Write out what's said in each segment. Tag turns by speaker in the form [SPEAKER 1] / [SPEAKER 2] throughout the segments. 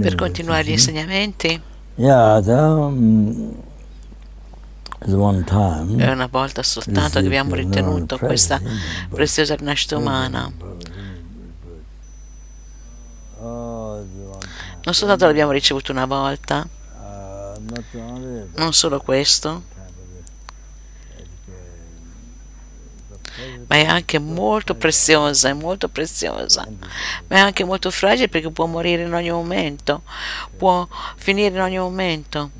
[SPEAKER 1] per continuare gli insegnamenti. È una volta soltanto che abbiamo ritenuto questa preziosa rinascita umana. Non soltanto l'abbiamo ricevuto una volta, non solo questo, ma è anche molto preziosa, è molto preziosa, ma è anche molto fragile perché può morire in ogni momento, può finire in ogni momento.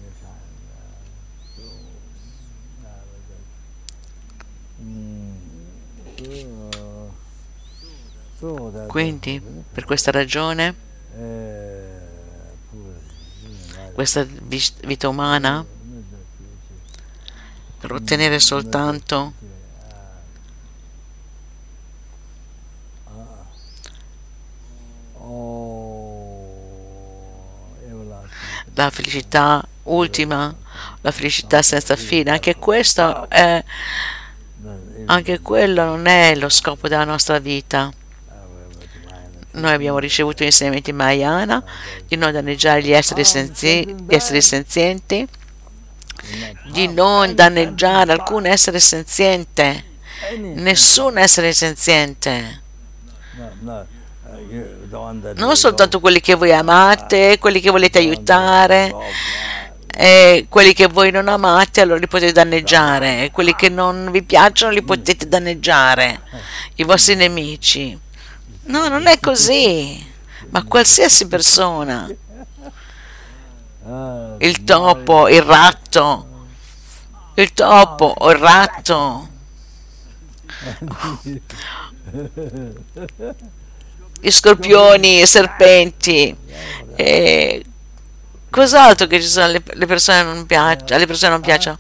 [SPEAKER 1] Quindi, per questa ragione, questa vita umana, per ottenere soltanto la felicità ultima, la felicità senza fine, anche questo è, anche quello non è lo scopo della nostra vita. Noi abbiamo ricevuto gli insegnamenti Mahayana di non danneggiare gli esseri, senzi, gli esseri senzienti, di non danneggiare alcun essere senziente, nessun essere senziente. Non soltanto quelli che voi amate, quelli che volete aiutare, e quelli che voi non amate allora li potete danneggiare, e quelli che non vi piacciono li potete danneggiare, i vostri nemici. No, non è così, ma qualsiasi persona, il topo, il ratto, il topo o il ratto, scorpioni, serpenti, e cos'altro che ci sono le, persone non piacciono, alle persone non piacciono.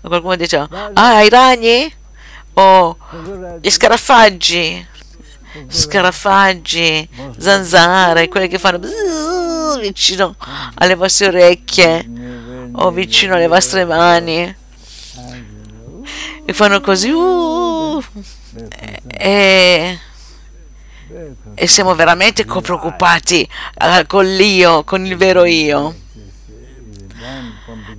[SPEAKER 1] Qualcuno dice, ah, i ragni? O gli scarafaggi? Scarafaggi, zanzare, quelli che fanno vicino alle vostre orecchie o vicino alle vostre mani e fanno così uh, e siamo veramente preoccupati uh, con l'io, con il vero io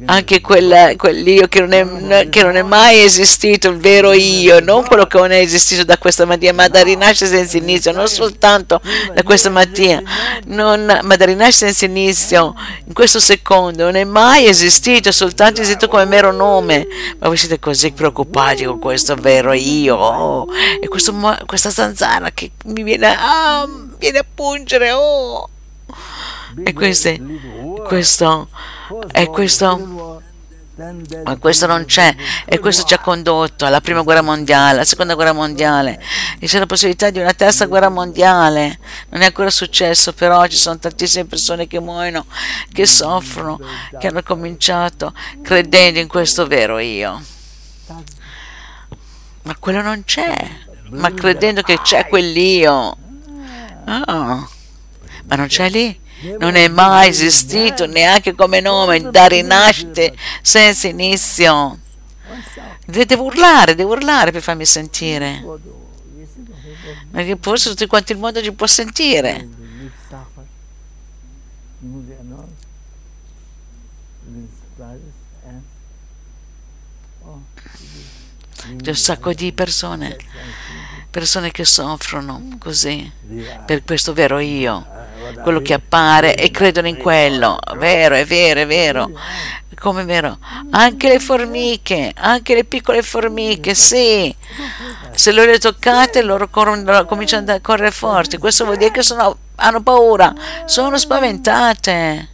[SPEAKER 1] anche quel, quell'io che non, è, che non, è, mai esistito, il vero io, non quello che non è esistito da questa mattina, ma da rinascere senza inizio, non soltanto da questa mattina, non, ma da rinascere senza inizio, in questo secondo, non è mai esistito, soltanto esistito come mero nome, ma voi siete così preoccupati con questo vero io, oh, e questo, questa zanzara che mi viene, ah, viene a pungere, oh. E questo, questo e questo, questo non c'è e questo ci ha condotto alla prima guerra mondiale, alla seconda guerra mondiale. E c'è la possibilità di una terza guerra mondiale. Non è ancora successo però ci sono tantissime persone che muoiono che soffrono che hanno cominciato credendo in questo vero io. Ma quello non c'è ma credendo che c'è quell'io. Oh, ma non c'è lì non è mai esistito neanche come nome da rinascite senza inizio. Devo urlare, devo urlare per farmi sentire. Perché forse tutti quanti il mondo ci può sentire. C'è un sacco di persone, persone che soffrono così per questo vero io quello che appare e credono in quello. Vero, è vero, è vero. Come vero? Anche le formiche, anche le piccole formiche, sì. Se loro le toccate, loro corrono, cominciano a correre forti. Questo vuol dire che sono, hanno paura, sono spaventate.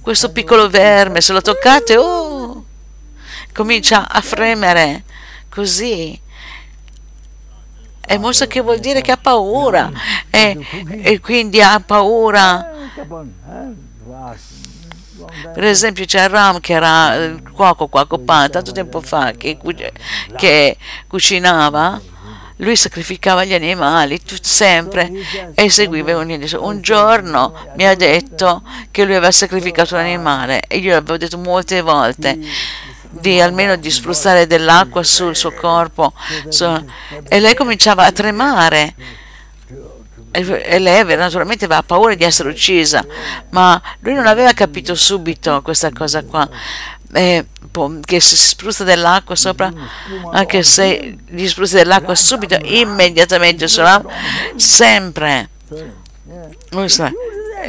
[SPEAKER 1] Questo piccolo verme, se lo toccate, oh, comincia a fremere così è mostra che vuol dire che ha paura e, e quindi ha paura. Per esempio c'è Ram che era il cuoco qua a tanto tempo fa che, che cucinava. Lui sacrificava gli animali sempre e seguiva un, un giorno mi ha detto che lui aveva sacrificato un animale e io l'avevo detto molte volte di almeno di spruzzare dell'acqua sul suo corpo su, e lei cominciava a tremare e lei naturalmente aveva paura di essere uccisa, ma lui non aveva capito subito questa cosa qua. Eh, che si spruzza dell'acqua sopra, anche se gli spruzza dell'acqua subito, immediatamente sopra, sempre. Lui,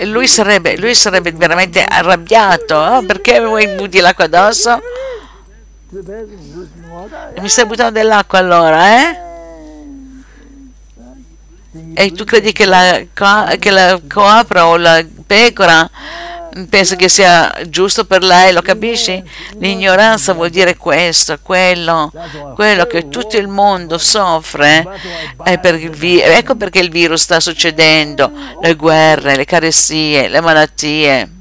[SPEAKER 1] lui, sarebbe, lui sarebbe veramente arrabbiato. Oh, perché vuoi butti l'acqua addosso? Mi stai buttando dell'acqua allora, eh? E tu credi che la, che la capra o la pecora pensa che sia giusto per lei, lo capisci? L'ignoranza vuol dire questo, quello, quello che tutto il mondo soffre. Per ecco perché il virus sta succedendo, le guerre, le carestie, le malattie.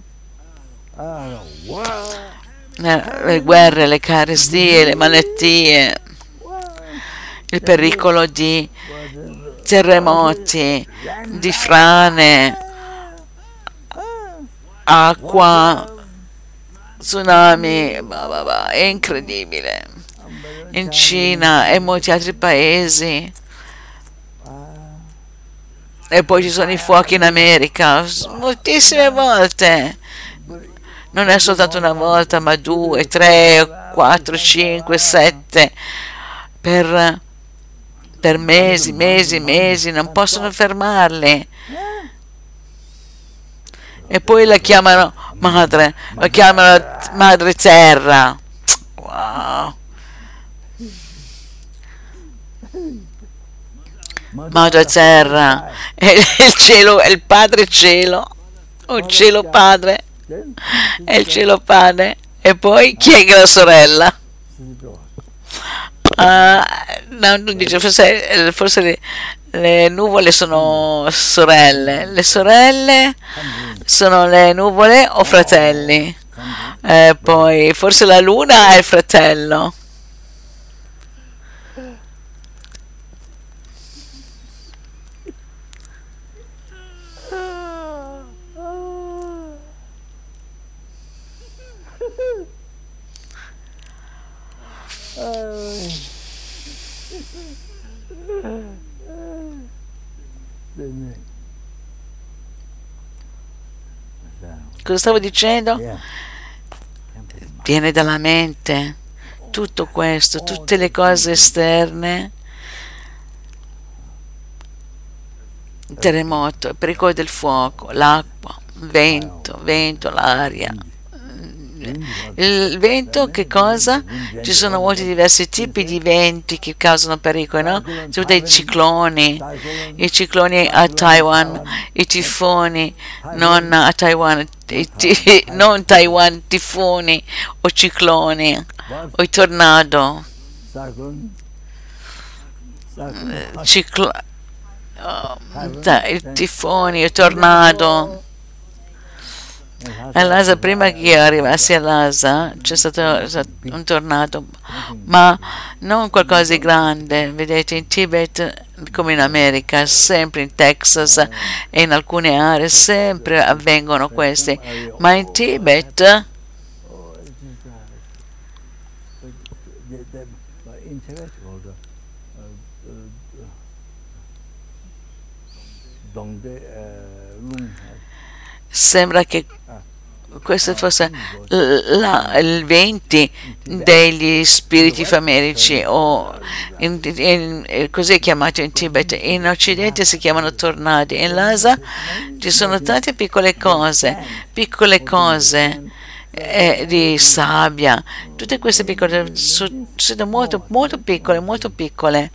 [SPEAKER 1] Eh, le guerre, le carestie, le malattie, il pericolo di terremoti, di frane, acqua, tsunami, è incredibile. In Cina e in molti altri paesi. E poi ci sono i fuochi in America, moltissime volte. Non è soltanto una volta, ma due, tre, quattro, cinque, sette. Per per mesi, mesi, mesi, non possono fermarli. E poi la chiamano madre, la chiamano madre terra. Wow. Madre terra, e il cielo, è il padre cielo, o il cielo padre, è il cielo padre, e poi chi è che la sorella? Uh, no, non dice, forse, forse le, le, nuvole sono sorelle, le sorelle sono le nuvole o fratelli, eh, poi forse la luna è il fratello. Cosa stavo dicendo? Viene dalla mente tutto questo, tutte le cose esterne. Il terremoto, il pericolo del fuoco, l'acqua, il vento, vento, l'aria il vento che cosa? Ci sono molti diversi tipi di venti che causano pericolo, no? Ci dei cicloni, i cicloni a Taiwan, i tifoni, non a Taiwan, i non Taiwan, tifoni o cicloni o i tornado. Ciclo, oh, i tifoni, i tornado all'Asa, prima che io arrivassi all'Asa, c'è stato un tornado, ma non qualcosa di grande. Vedete, in Tibet, come in America, sempre in Texas e in alcune aree, sempre avvengono questi. Ma in Tibet... Sembra che questo fosse la, il 20 degli spiriti famelici o in, in, in, così chiamato in Tibet. In Occidente si chiamano tornadi. In Lhasa ci sono tante piccole cose piccole cose eh, di sabbia tutte queste piccole sono molto molto piccole molto piccole.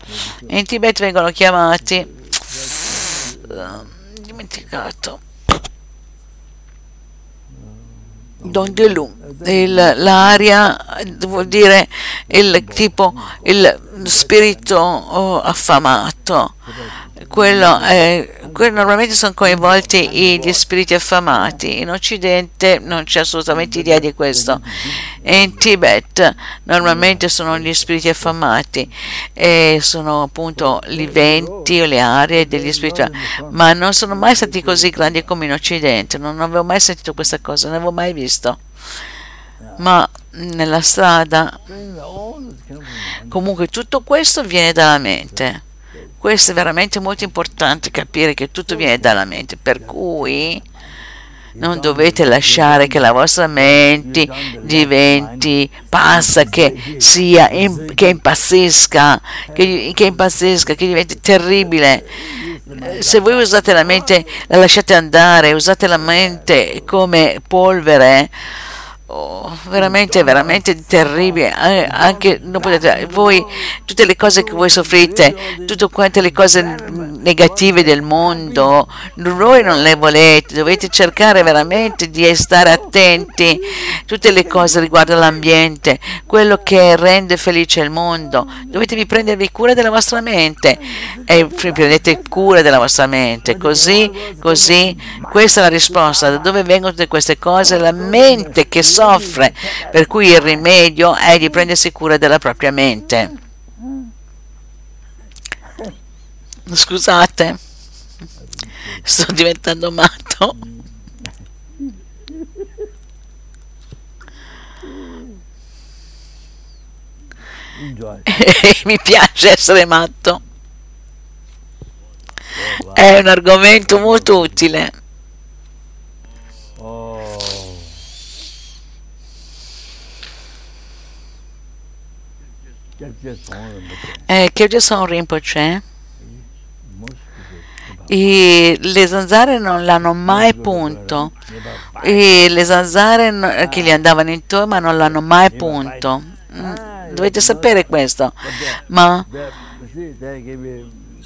[SPEAKER 1] In Tibet vengono chiamati uh, dimenticato Don Delù, l'aria vuol dire il tipo, il spirito oh, affamato. Quello è, quello normalmente sono coinvolti gli spiriti affamati. In Occidente non c'è assolutamente idea di questo. In Tibet normalmente sono gli spiriti affamati e sono appunto i venti o le aree degli spiriti, ma non sono mai stati così grandi come in Occidente. Non avevo mai sentito questa cosa, non avevo mai visto. Ma nella strada comunque tutto questo viene dalla mente Questo è veramente molto importante capire che tutto viene dalla mente, per cui non dovete lasciare che la vostra mente diventi passa, che sia che impazzisca, che, che impazzisca, che diventi terribile. Se voi usate la mente, la lasciate andare, usate la mente come polvere, Oh, veramente, veramente terribile. Eh, anche potete, voi, tutte le cose che voi soffrite, tutte quante le cose negative del mondo, voi non le volete, dovete cercare veramente di stare attenti. Tutte le cose riguardo l'ambiente, quello che rende felice il mondo, dovete prendervi cura della vostra mente e prendete cura della vostra mente. Così, così, questa è la risposta. Da dove vengono tutte queste cose? La mente che soffre, per cui il rimedio è di prendersi cura della propria mente. Scusate, sto diventando matto. Mi piace essere matto. È un argomento molto utile. Eh, Kyogyo Son Rinpoche e le zanzare non l'hanno mai punto. E le zanzare che gli andavano intorno non l'hanno mai punto. mm, dovete sapere questo. Ma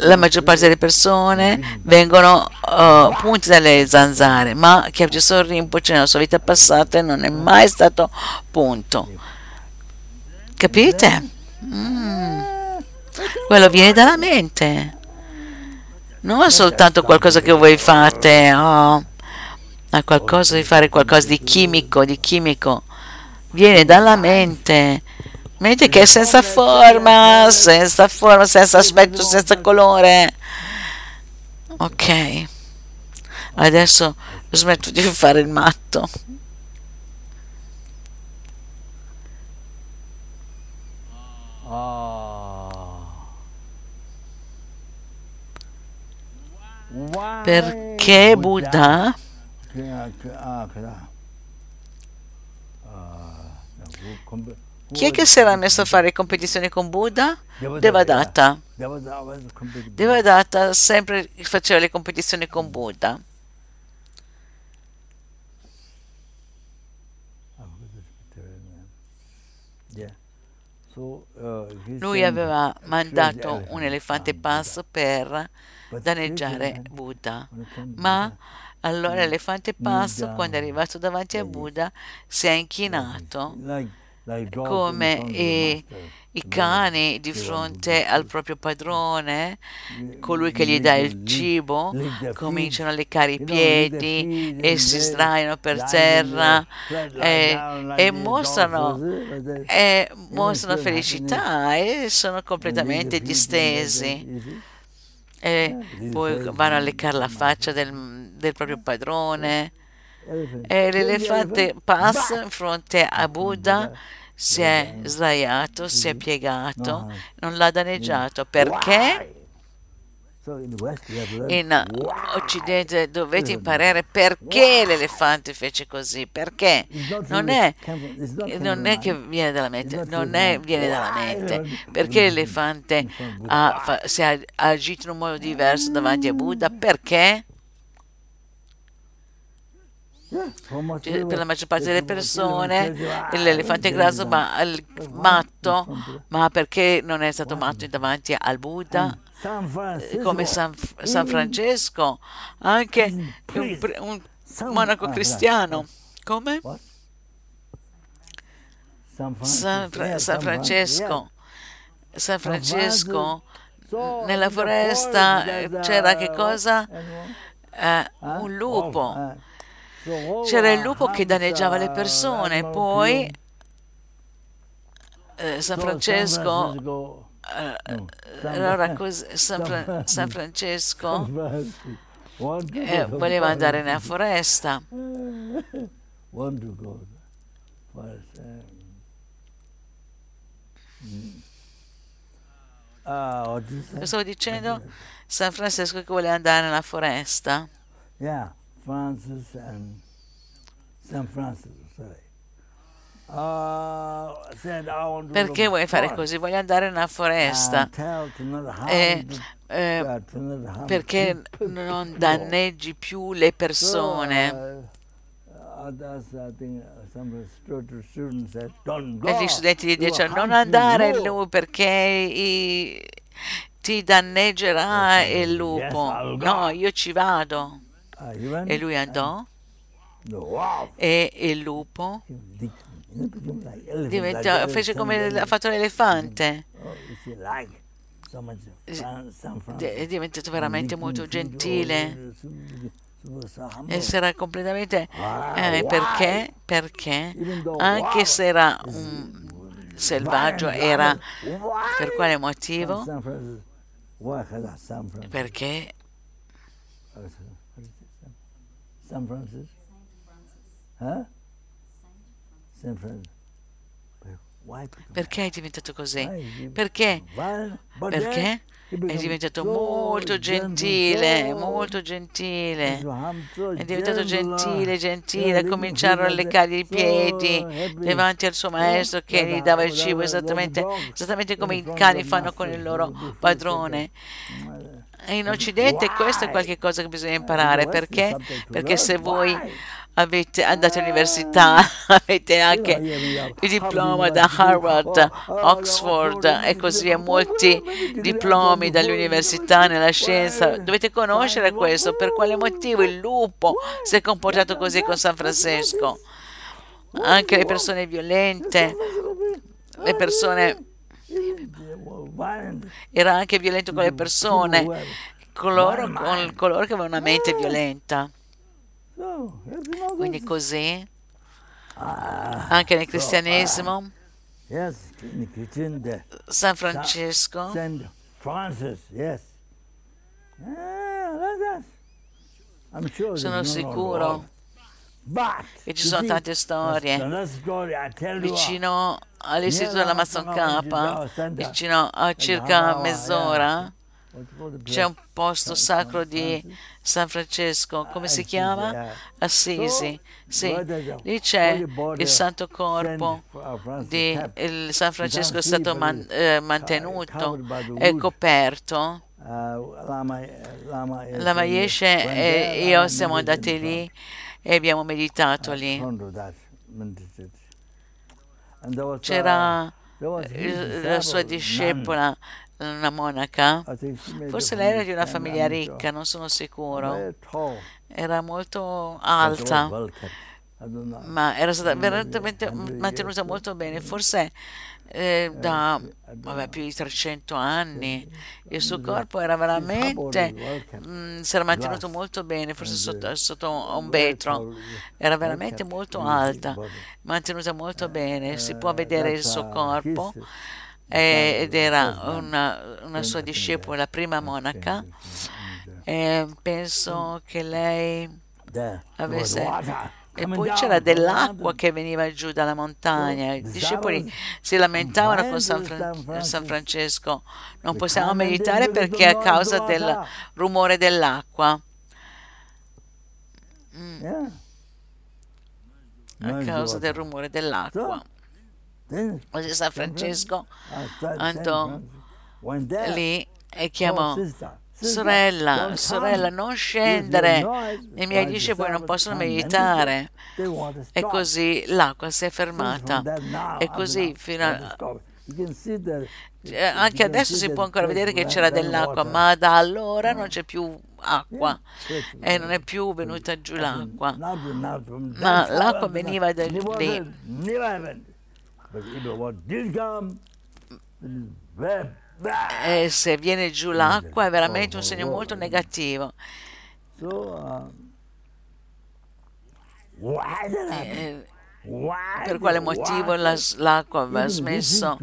[SPEAKER 1] la maggior parte delle persone vengono uh, punti dalle zanzare ma Kyogyo Son Rinpoche nella sua vita passata non è mai stato punto. Capite? Mm. Quello viene dalla mente. Non è soltanto qualcosa che voi fate, oh, ma qualcosa di fare qualcosa di chimico, di chimico. Viene dalla mente. Mente che è senza forma, senza forma, senza aspetto, senza colore. Ok. Adesso smetto di fare il matto. Perché Buddha? Chi è che si era messo a fare competizioni con Buddha? Devadatta. Devadatta sempre faceva le competizioni con Buddha. Lui aveva mandato un elefante passo per danneggiare Buddha, ma allora l'elefante passo, quando è arrivato davanti a Buddha, si è inchinato come i, i cani di fronte al proprio padrone, colui che gli dà il cibo, cominciano a leccare i piedi e si sdraiano per terra e, e, mostrano, e mostrano felicità e sono completamente distesi. e poi vanno a leccare la faccia del, del proprio padrone. e l'elefante passa in fronte a Buddha si è sdraiato, si è piegato, non l'ha danneggiato. Perché? In Occidente dovete imparare perché l'elefante fece così, perché non è, non è che viene dalla mente, non è, viene dalla mente, perché l'elefante ha, si è agito in un modo diverso davanti a Buddha, perché? Cioè, per la maggior parte delle persone l'elefante grasso ma matto, ma perché non è stato matto davanti al Buddha? come San, San Francesco, anche un, un monaco cristiano. Come? San, San Francesco. San Francesco nella foresta c'era che cosa? Eh, un lupo. C'era il lupo che danneggiava le persone, poi eh, San Francesco allora San, Fra- San, Francesco eh, voleva andare nella foresta.
[SPEAKER 2] Say?
[SPEAKER 1] Lo stavo dicendo? San Francesco che vuole andare nella foresta.
[SPEAKER 2] Yeah, Francis and San Francis, sorry. Uh,
[SPEAKER 1] Perché vuoi fare così? Voglio andare nella foresta. E, eh,
[SPEAKER 2] harm
[SPEAKER 1] perché non danneggi più le
[SPEAKER 2] So,
[SPEAKER 1] persone.
[SPEAKER 2] uh, uh.
[SPEAKER 1] E gli studenti gli dicono non andare
[SPEAKER 2] you."
[SPEAKER 1] lui perché i- ti danneggerà il lupo. No, io ci vado. E lui
[SPEAKER 2] and
[SPEAKER 1] andò e il lupo? Diventò- fece come ha fatto l'elefante. È diventato veramente molto gentile.
[SPEAKER 2] E
[SPEAKER 1] era completamente...
[SPEAKER 2] Ah,
[SPEAKER 1] eh, perché? Perché anche se era un selvaggio, era... Per quale motivo? Perché
[SPEAKER 2] Uh, what is it? San Francisco? Huh? San Francisco.
[SPEAKER 1] Perché è diventato così? Perché? Perché? È diventato molto gentile, molto gentile. È diventato gentile,
[SPEAKER 2] uh,
[SPEAKER 1] gentile,
[SPEAKER 2] uh,
[SPEAKER 1] cominciarono a leccargli i piedi davanti al suo maestro che gli dava il cibo esattamente, esattamente come i cani fanno con il loro padrone. In Occidente questo è qualcosa che bisogna imparare perché? Perché se voi avete andate all'università, avete anche il diploma da Harvard, Oxford e così via, molti diplomi dall'università nella scienza. Dovete conoscere questo. Per quale motivo? Il lupo si è comportato così con San Francesco? Anche le persone violente, le persone era anche violento con le persone, coloro, con coloro che avevano una mente violenta. Quindi così, anche nel cristianesimo,
[SPEAKER 2] there.
[SPEAKER 1] San Francesco.
[SPEAKER 2] Ah, sure
[SPEAKER 1] sono sicuro che ci sono tante storie. vicino all'istituto della Mason K, vicino a circa mezz'ora, c'è un posto sacro di San Francesco, come si chiama? Assisi. Sì, lì c'è il Santo Corpo di il San Francesco è stato man- eh, mantenuto e coperto. Lama Yeshe e io siamo andati lì e abbiamo meditato lì. C'era eh, la sua discepola, una monaca. Forse lei era di una famiglia ricca, non sono sicuro. Era molto alta, ma era stata veramente mantenuta molto bene. Forse eh, da vabbè, più di 300 anni. Il suo corpo era veramente, mm, si era mantenuto molto bene, forse sotto, sotto un vetro. Era veramente molto alta, mantenuta molto bene. Si può vedere il suo corpo eh, ed era una, una sua discepola, la prima monaca. E penso che lei avesse e poi c'era dell'acqua che veniva giù dalla montagna. I discepoli si lamentavano con San, Fra- San Francesco. Non possiamo meditare perché a causa del rumore dell'acqua. Mm, a causa del rumore dell'acqua. Così San Francesco andò lì e chiamò sorella, sorella, non scendere, i miei discepoli non possono meditare. E così l'acqua si è fermata. E così fino a... Eh, Anche adesso si può ancora vedere che c'era dell'acqua, ma da allora non c'è più acqua. E non è più venuta giù l'acqua. Ma l'acqua veniva da lì. E se viene giù l'acqua è veramente un segno molto negativo. Eh, per quale motivo la- l'acqua aveva smesso,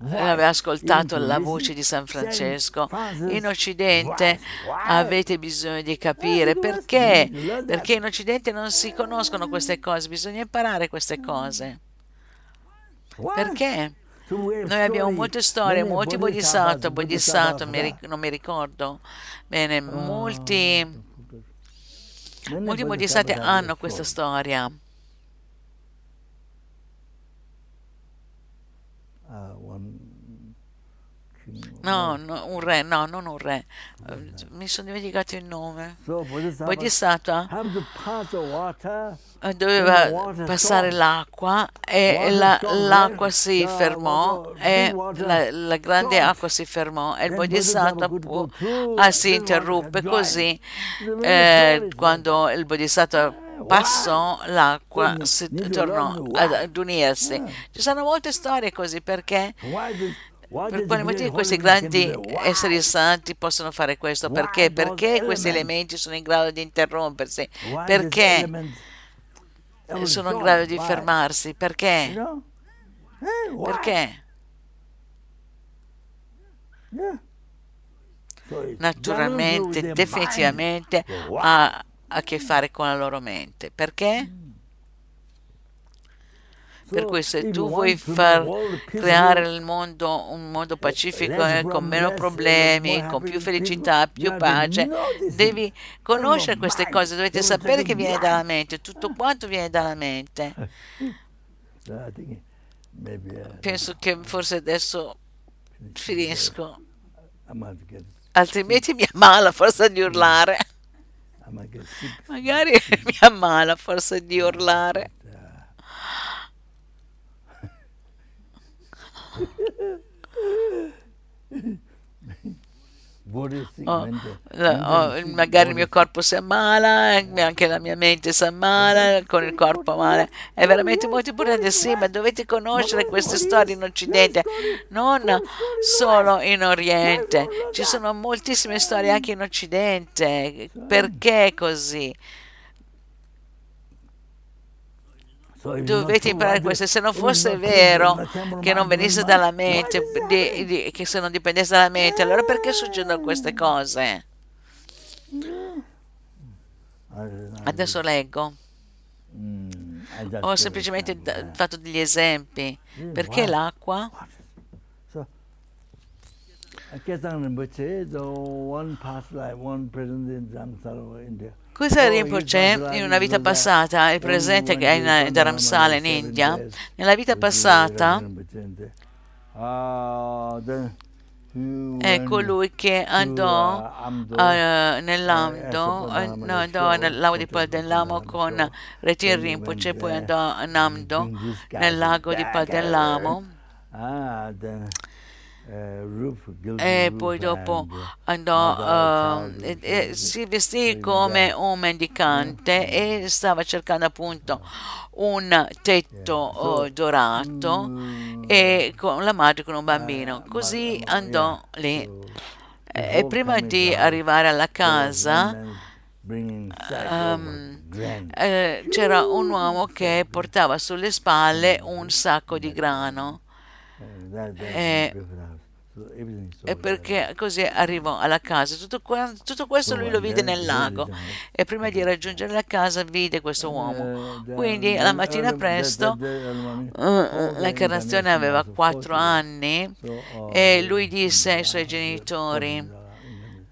[SPEAKER 1] aveva ascoltato la voce di San Francesco. In Occidente avete bisogno di capire perché, perché in Occidente non si conoscono queste cose, bisogna imparare queste cose. Perché? Noi abbiamo molte storie, molti bodhisattva, bodhisattva, non mi ricordo. Bene, molti, molti bodhisattva hanno questa storia. No, no, un re, no, non un re. Eh, Mi sono dimenticato il nome. Bodhisattva eh, doveva passare l'acqua e la- l'acqua si fermò e la, la grande acqua si fermò e il Bodhisattva pu- ah, si interruppe così eh, quando il Bodhisattva passò l'acqua si tornò ad, ad unirsi. Ci sono molte storie così perché per quale motivo questi grandi esseri santi possono fare questo? Perché? Perché questi elementi sono in grado di interrompersi? Perché sono in grado di fermarsi? Perché? Perché? Naturalmente, definitivamente ha a che fare con la loro mente. Perché? Per cui se tu vuoi far creare il mondo un mondo pacifico eh, con meno problemi, con più felicità, più pace, devi conoscere queste cose, dovete sapere che viene dalla mente, tutto quanto viene dalla mente. Penso che forse adesso finisco, altrimenti mi ammala a forza di urlare. Magari mi ammala a forza di urlare. Oh, la- oh, magari il mio corpo si ammala, eh, anche la mia mente si ammala, con il corpo male. È veramente molto importante, sì, ma dovete conoscere queste storie in Occidente, non solo in Oriente. Ci sono moltissime storie anche in Occidente. Perché così? Dovete imparare questo. Se non fosse vero che non venisse dalla mente, di- di- che se non dipendesse dalla mente, allora perché succedono queste cose? Adesso leggo. Ho semplicemente da- fatto degli esempi. Perché l'acqua?
[SPEAKER 2] Ketang Rinpoche, the one past life, one present in Dharamsala, India.
[SPEAKER 1] Questo è Rinpoche in una vita passata, è presente che è in Dharamsala in India. Nella vita passata? è colui che andò eh, nell'Amdo, eh, no, andò nel lago di Paldelamo con Retin Rinpoche, poi andò a Namdo, nel lago di Paldelamo. E poi dopo andò, eh, e- e si vestì come un mendicante e stava cercando appunto un tetto oh, dorato e con la madre con un bambino. Così andò lì. E prima di arrivare alla casa ehm, eh, c'era un uomo che portava sulle spalle un sacco di grano. Eh, E perché così arrivò alla casa. Tutto, qua- tutto questo lui lo vide nel lago e prima di raggiungere la casa vide questo uomo. Quindi la mattina presto eh, l'incarnazione aveva quattro anni e lui disse ai suoi genitori,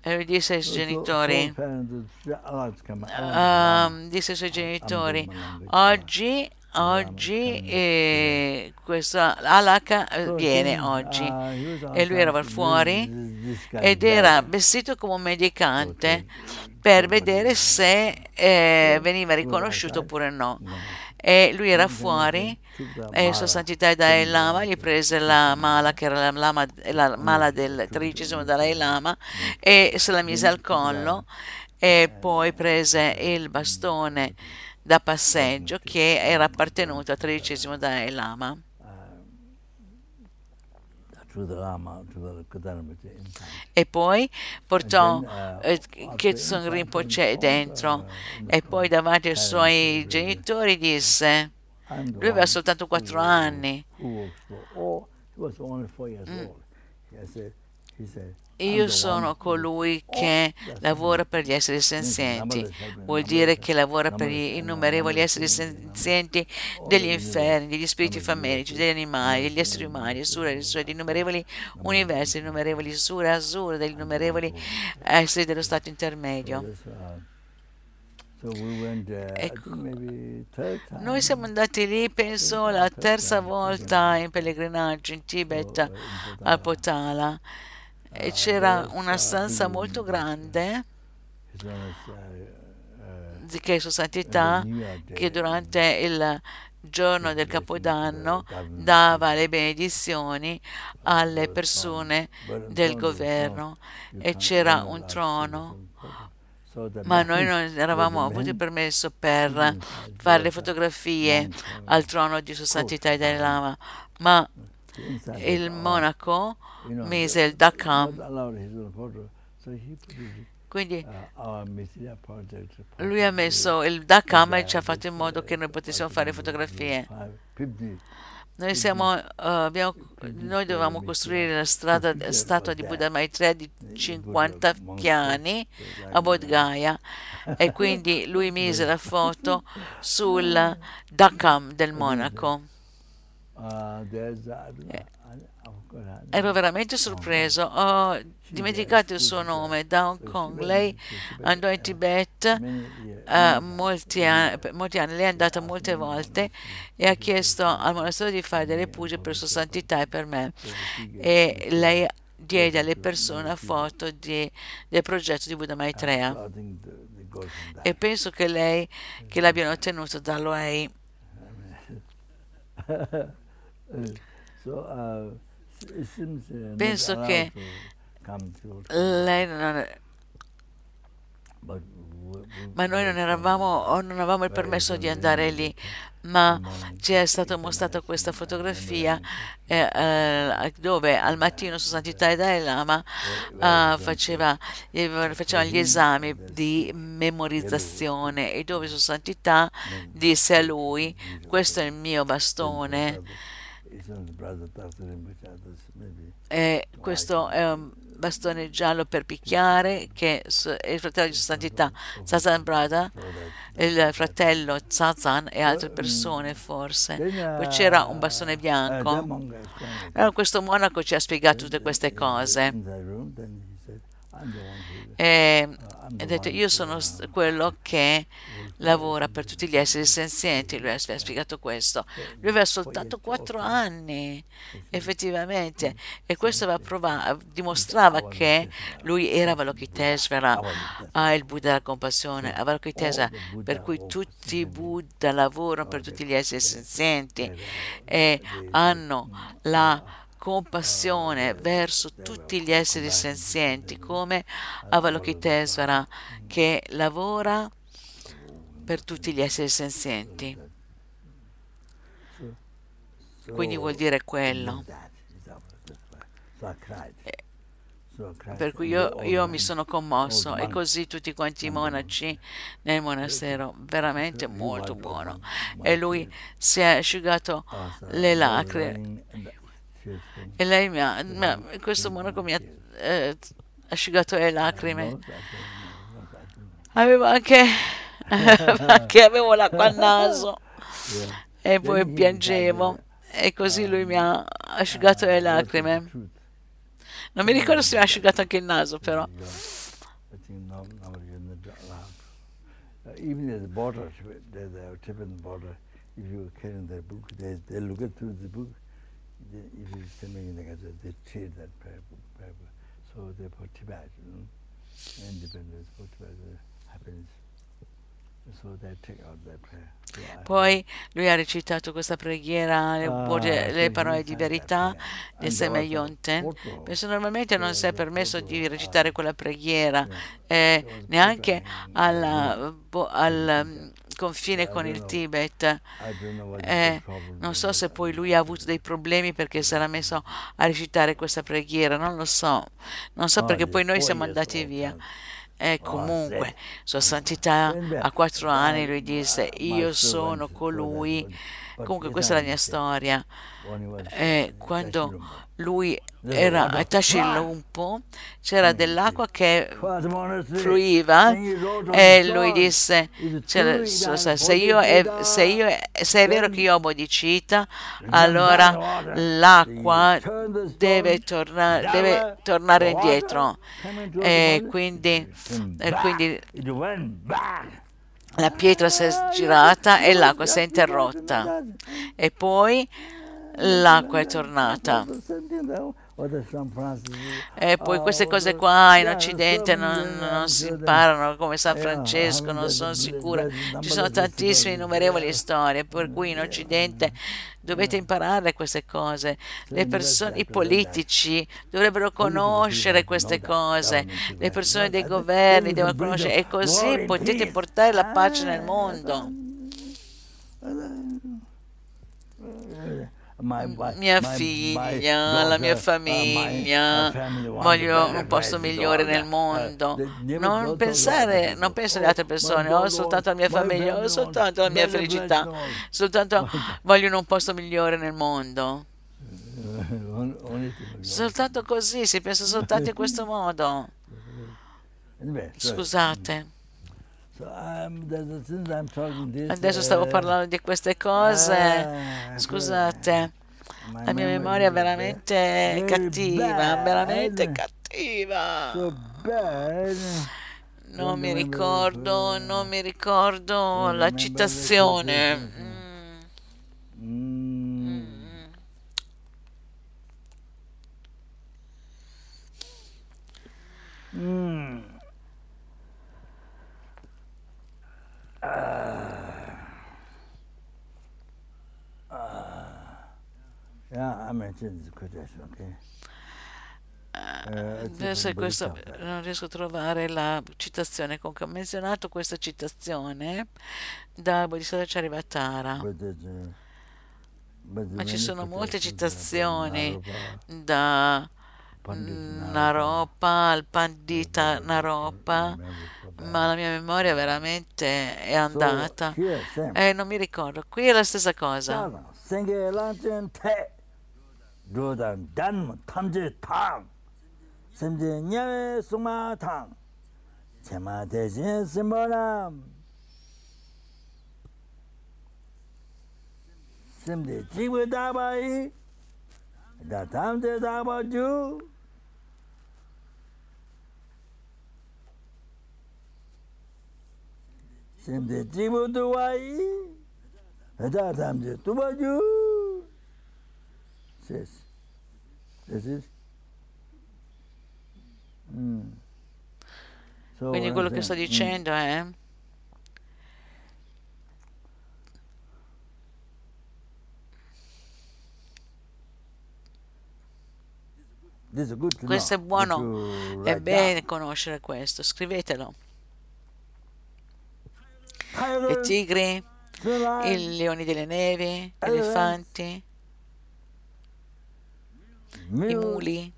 [SPEAKER 1] e lui disse ai suoi genitori, ehm, disse ai suoi genitori, oggi, oggi eh, questa alaka eh, viene oggi. E lui era fuori ed era vestito come un medicante per vedere se eh, veniva riconosciuto oppure no. E lui era fuori e Sua Santità Dalai Lama gli prese la mala, che era la, lama- la mala del tredicesimo Dalai Lama, e se la mise al collo e poi prese il bastone da passeggio che era appartenuto al tredicesimo Dalai Lama. E poi portò eh, Ketsun Rinpoche dentro. e poi davanti ai suoi genitori disse, lui aveva soltanto quattro anni, io sono colui che lavora per gli esseri senzienti. Vuol dire che lavora per gli innumerevoli esseri senzienti degli inferni, degli spiriti famelici, degli animali, degli esseri umani, Asura, degli innumerevoli universi, degli innumerevoli Sura, Asura, degli innumerevoli esseri dello stato intermedio. Ecco. Noi siamo andati lì, penso, la terza volta in pellegrinaggio in Tibet, al Potala e c'era una stanza molto grande di che Sua Santità che durante il giorno del Capodanno dava le benedizioni alle persone del governo. E c'era un trono ma noi non eravamo avuti permesso per fare le fotografie al trono di Sua Santità e Dalai Lama ma il monaco mise il Dakam. Quindi lui ha messo il Dakam e ci ha fatto in modo che noi potessimo fare fotografie. Noi, siamo, uh, abbiamo, noi dovevamo costruire la strada, statua di Buddha Maitreya di 50 piani a Bodh Gaya e quindi lui mise la foto sul Dakam del monaco. Eh, ero veramente sorpreso. Ho dimenticato il suo nome da Hong Kong. Lei andò in Tibet uh, molti, anni, molti anni, lei è andata molte volte e ha chiesto al monastero di fare delle pugie per Sua Santità e per me. E lei diede alle persone foto di, del progetto di Buddha Maitreya. E penso che lei, che l'abbiano ottenuto da lei. Penso che lei non ma noi non eravamo non avevamo il permesso di andare lì ma ci è stata mostrata questa fotografia eh, eh, dove al mattino Sua Santità e Dalai Lama eh, faceva, faceva, gli esami di memorizzazione e dove Sua Santità disse a lui questo è il mio bastone e questo è un bastone giallo per picchiare che è il fratello di Santità Zazan Brada, il fratello Zazan e altre persone forse. Poi c'era un bastone bianco. Allora questo monaco ci ha spiegato tutte queste cose. E ha detto io sono quello che lavora per tutti gli esseri senzienti, lui ha spiegato questo. Lui aveva soltanto quattro anni, effettivamente, e questo prova, dimostrava che lui era Avalokitesvara, il Buddha della compassione, Avalokitesvara, per cui tutti i Buddha lavorano per tutti gli esseri senzienti e hanno la compassione verso tutti gli esseri senzienti, come Avalokitesvara, che lavora per tutti gli esseri senzienti. Quindi vuol dire quello. Per cui io, io, mi sono commosso e così tutti quanti i monaci nel monastero, veramente molto buono. E lui si è asciugato le lacrime. E lei mi ha, mi ha questo monaco mi ha eh, asciugato le lacrime. Aveva anche che avevo l'acqua al naso. E poi piangevo. e così lui mi ha asciugato le lacrime. Non mi ricordo se mi ha asciugato anche il naso però. Even at the border, the, the Tibetan border, if you carry the book, they, they look at through the book. They, if you send me like they trade that prayer prayer. So they put Tibet, you know, independence for Tibet happens. Poi lui ha recitato questa preghiera, le, ah, le parole di verità del Semeyonte. Penso normalmente non si è permesso di recitare quella preghiera, eh, neanche alla, al mm, confine con il Tibet. Eh, non so se poi lui ha avuto dei problemi perché si era messo a recitare questa preghiera, non lo so. Non so perché poi noi siamo andati via. E comunque, Sua Santità a quattro anni lui disse, io sono colui Comunque questa è la mia storia. E quando lui era a Tashilumpo c'era dell'acqua che fluiva e lui disse cioè, se, io è, se, io, se è vero che io ho bodicita allora l'acqua deve, torna, deve tornare indietro e quindi, e quindi la pietra si è girata e l'acqua si è interrotta e poi l'acqua è tornata. E poi queste cose qua in Occidente non, non, si imparano come San Francesco, non sono sicura. Ci sono tantissime innumerevoli storie, per cui in Occidente dovete imparare queste cose. Le persone, I politici dovrebbero conoscere queste cose, le persone dei governi devono conoscere e così potete portare la pace nel mondo mia figlia, la mia famiglia, voglio un posto migliore nel mondo. Non pensare, non penso alle altre persone, ho soltanto la mia famiglia, ho soltanto la mia felicità, soltanto voglio un posto migliore nel mondo. Soltanto così, si pensa soltanto in questo modo. Scusate. Adesso stavo parlando di queste cose. Scusate, la mia memoria è veramente cattiva, veramente cattiva. Non mi ricordo, non mi ricordo la citazione. Mm. Mm. Adesso questo, non riesco a trovare la citazione, comunque ho menzionato questa citazione da Bodhisattva Charivatara, ma ci sono molte citazioni da Naropa, al Pandita Naropa, ma la mia memoria veramente è andata. e non mi ricordo. Qui è la stessa cosa. 로단 단 탐제 탕. 심제 녀의 송마 탕. 제마 대신 심보람. 심제 지구 다바이. 다 탐제 다바주. 심제 지구 두와이. 다 탐제 두바주. Says. This is. Mm. So Quindi quello che sto dicendo mm. è questo è buono, è bene conoscere questo, scrivetelo. I tigri, i leoni delle nevi, gli elefanti, i muli,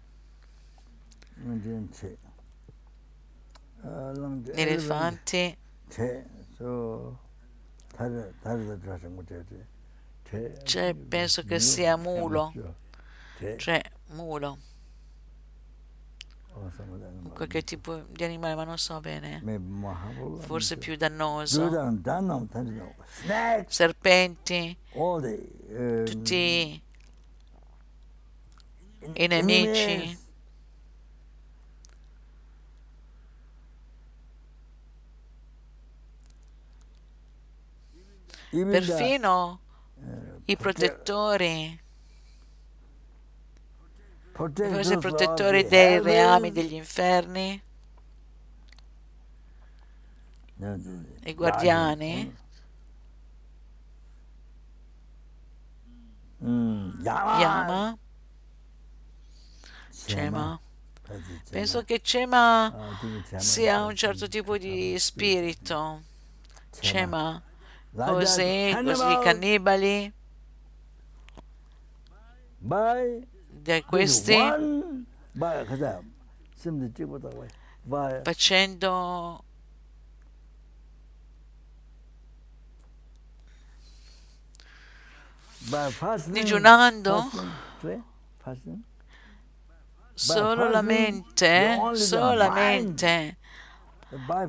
[SPEAKER 1] gli elefanti, cioè penso che sia mulo, cioè mulo, qualche tipo di animale, ma non so bene, forse più dannoso, serpenti, tutti i nemici. Perfino i protettori, forse i protettori dei reami degli inferni, i guardiani, Yama, Cema. Penso che Cema sia un certo tipo di spirito. Cema. Così, così cannibali. Di questi facendo digiunando solo la mente, solamente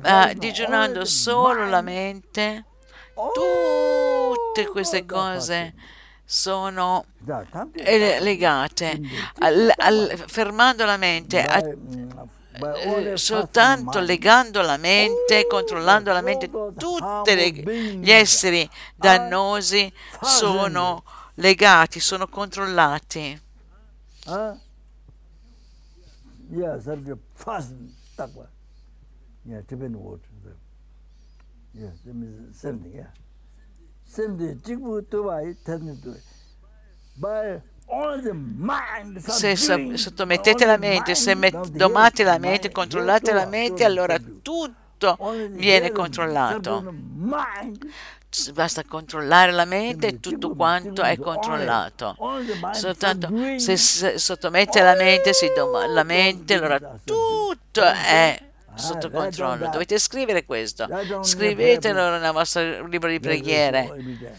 [SPEAKER 1] eh,
[SPEAKER 2] fasting,
[SPEAKER 1] digiunando solo la mente, tutte queste
[SPEAKER 2] the
[SPEAKER 1] cose sono eh, legate, al- al- fermando la mente, a-
[SPEAKER 2] mm,
[SPEAKER 1] eh, soltanto legando la mente, controllando la mente, tutti gli esseri dannosi sono legati, sono controllati.
[SPEAKER 2] Yeah, sarge fasting takwa. Yeah, Tibetan word. the- Yeah, that means seventy. Yeah, seventy. Jigbu tuwai ten tu. By all the mind.
[SPEAKER 1] Se so- sottomettete la mente, se domate la mente, controllate la mente, allora tutto viene controllato. Basta controllare la mente e tutto quanto è controllato. Soltanto se, se sottomette la mente, si doma la mente, allora tutto è sotto controllo. Dovete scrivere questo. Scrivetelo nel vostro libro di preghiere.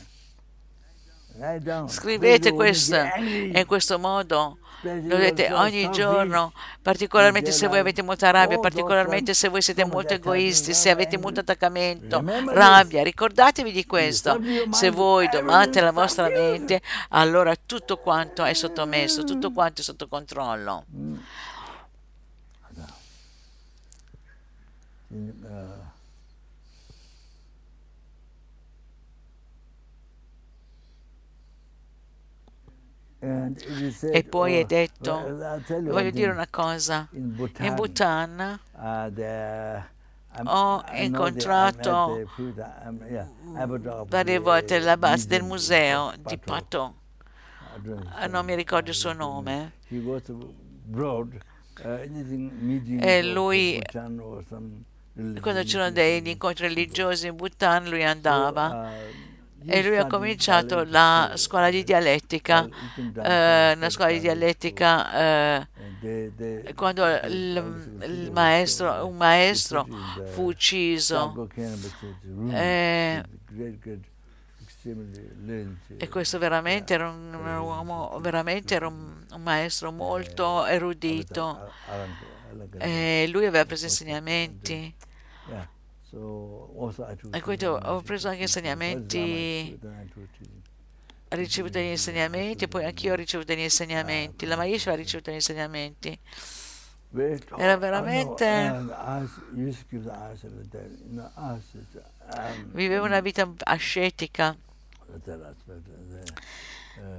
[SPEAKER 1] Scrivete questo e in questo modo dovete ogni giorno, particolarmente se voi avete molta rabbia, particolarmente se voi siete molto egoisti, se avete molto attaccamento, rabbia, ricordatevi di questo. Se voi domate la vostra mente, allora tutto quanto è sottomesso, tutto quanto è sotto controllo. E poi è detto, voglio dire una cosa,
[SPEAKER 2] In
[SPEAKER 1] Bhutan.
[SPEAKER 2] Ho
[SPEAKER 1] ho incontrato varie volte la base del museo di Pato, Ah, non mi ricordo il suo nome,
[SPEAKER 2] E
[SPEAKER 1] lui, quando c'erano degli incontri religiosi in Bhutan lui andava e lui ha cominciato la scuola di dialettica, eh, una scuola di dialettica eh, quando il, il maestro, un maestro fu ucciso. Eh, e questo veramente era un, un uomo, veramente era un, un maestro molto erudito. e lui aveva preso insegnamenti e quindi ho- ho preso anche insegnamenti. ha ricevuto degli insegnamenti poi anch'io ho ricevuto degli insegnamenti. La Maisha ha ricevuto degli insegnamenti.
[SPEAKER 2] Era
[SPEAKER 1] veramente- viveva una vita ascetica.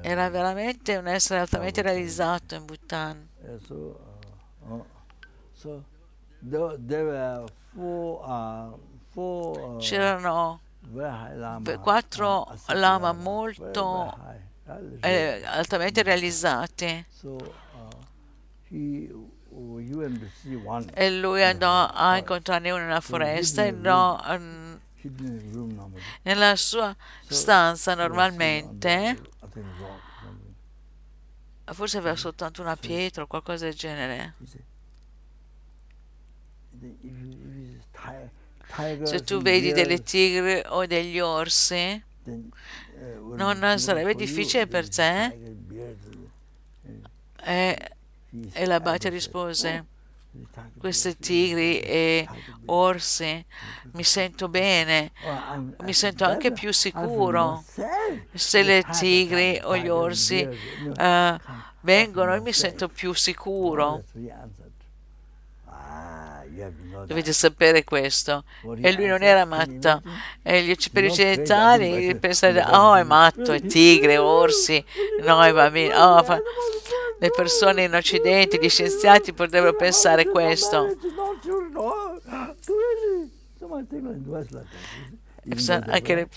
[SPEAKER 1] Era veramente un essere altamente realizzato in Bhutan c'erano quattro lama molto eh, altamente realizzati. E lui andò a incontrarne uno nella foresta e andò nella sua stanza normalmente. forse aveva soltanto una pietra o qualcosa del genere se tu vedi delle tigri o degli orsi non sarebbe difficile per te? e, e la Bhatia rispose queste tigri e orsi mi sento bene mi sento anche più sicuro se le tigri o gli orsi eh, vengono io mi sento più sicuro dovete sapere questo. e lui non era matto. e gli occidentali pensate oh è matto è tigre orsi. No è bambino oh, fa- le persone in occidente gli scienziati potrebbero pensare questo. Anche le-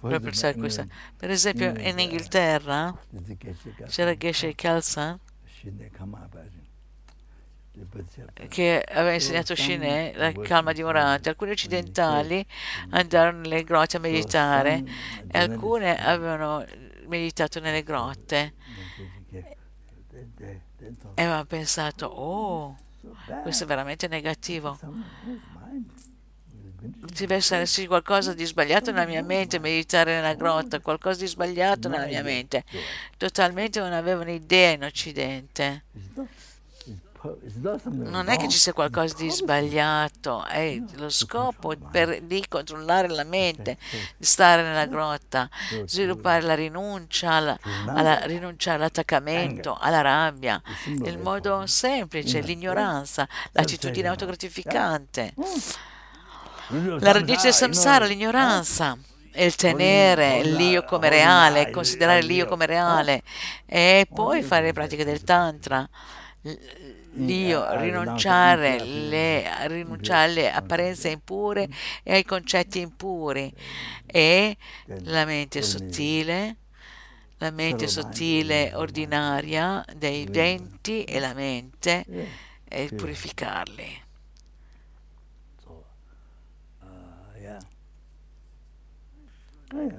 [SPEAKER 1] per pensare questo per esempio in Inghilterra c'era Geshe Khalsa che aveva insegnato Shiné la calma dimorante. Alcuni occidentali andarono nelle grotte a meditare e alcune avevano meditato nelle grotte. E avevano pensato, oh, questo è veramente negativo. Deve esserci qualcosa di sbagliato nella mia mente, meditare nella grotta, qualcosa di sbagliato nella mia mente. Totalmente non avevo un'idea in Occidente. Non è che ci sia qualcosa di sbagliato, è lo scopo per, di controllare la mente, di stare nella grotta, sviluppare la rinuncia, alla, alla, rinuncia all'attaccamento, alla rabbia, il modo semplice, l'ignoranza, l'attitudine autogratificante, la radice samsara, l'ignoranza il tenere l'io come reale, considerare l'io come reale e poi fare le pratiche del tantra. L'io, rinunciare, le, rinunciare alle apparenze impure e ai concetti impuri. E la mente sottile, la mente sottile ordinaria dei denti e la mente e purificarli.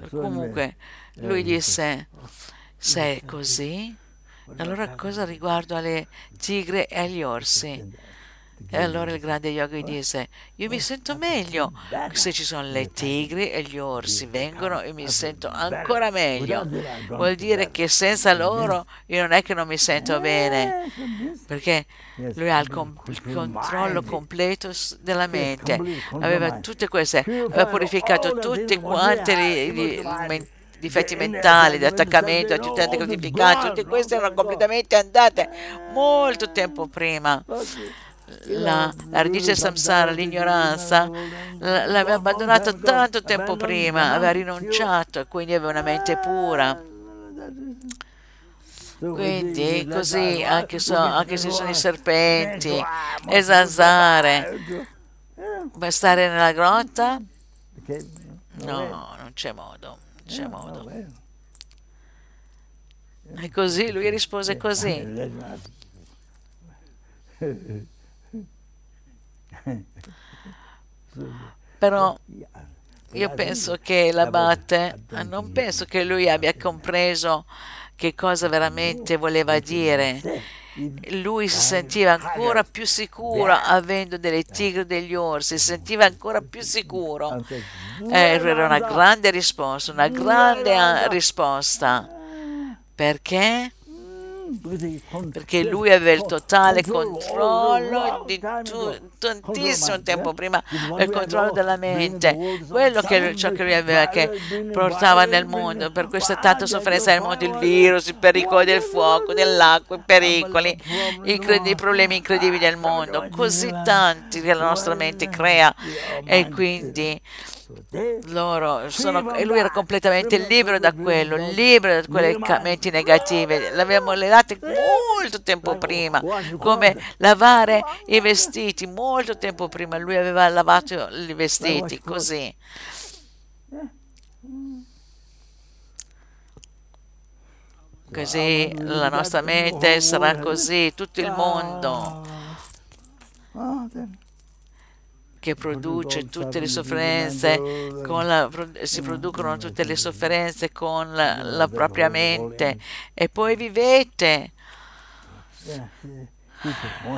[SPEAKER 1] Comunque lui disse, se è così, allora cosa riguardo alle tigre e agli orsi? E allora il grande yogi disse, io mi sento meglio se ci sono le tigri e gli orsi, vengono e mi sento ancora meglio. Vuol dire che senza loro io non è che non mi sento bene, perché lui ha il, com- il controllo completo della mente, aveva tutte queste, aveva purificato tutte quante le, le, le difetti mentali, di attaccamento, aggiunti gratificanti, tutte queste erano completamente andate molto tempo prima. La, la radice samsara, l'ignoranza, l'aveva abbandonata tanto tempo prima, aveva rinunciato e quindi aveva una mente pura. Quindi così, anche, so, anche se sono i serpenti, le zanzare, per stare nella grotta? No, non c'è modo c'è eh, modo. E così lui rispose così. Però io penso che l'abate, non penso che lui abbia compreso che cosa veramente voleva dire. lui si sentiva ancora più sicuro avendo delle tigre e degli orsi, si sentiva ancora più sicuro. Eh, era una grande risposta, una grande risposta. Perché? Perché lui aveva il totale controllo di tu, tantissimo tempo prima il controllo della mente. quello che ciò che lui aveva che portava nel mondo per questa tanta sofferenza nel mondo il virus il pericolo del fuoco dell'acqua i pericoli i, i problemi incredibili del mondo. così tanti che la nostra mente crea e quindi loro sono, e lui era completamente libero da quello, libero da quelle menti negative. L'abbiamo levate molto tempo prima, come lavare i vestiti, molto tempo prima. Lui aveva lavato i vestiti, così. Così la nostra mente sarà così, tutto il mondo che produce tutte le sofferenze, la, si producono tutte le sofferenze con la, la propria mente. E poi vivete.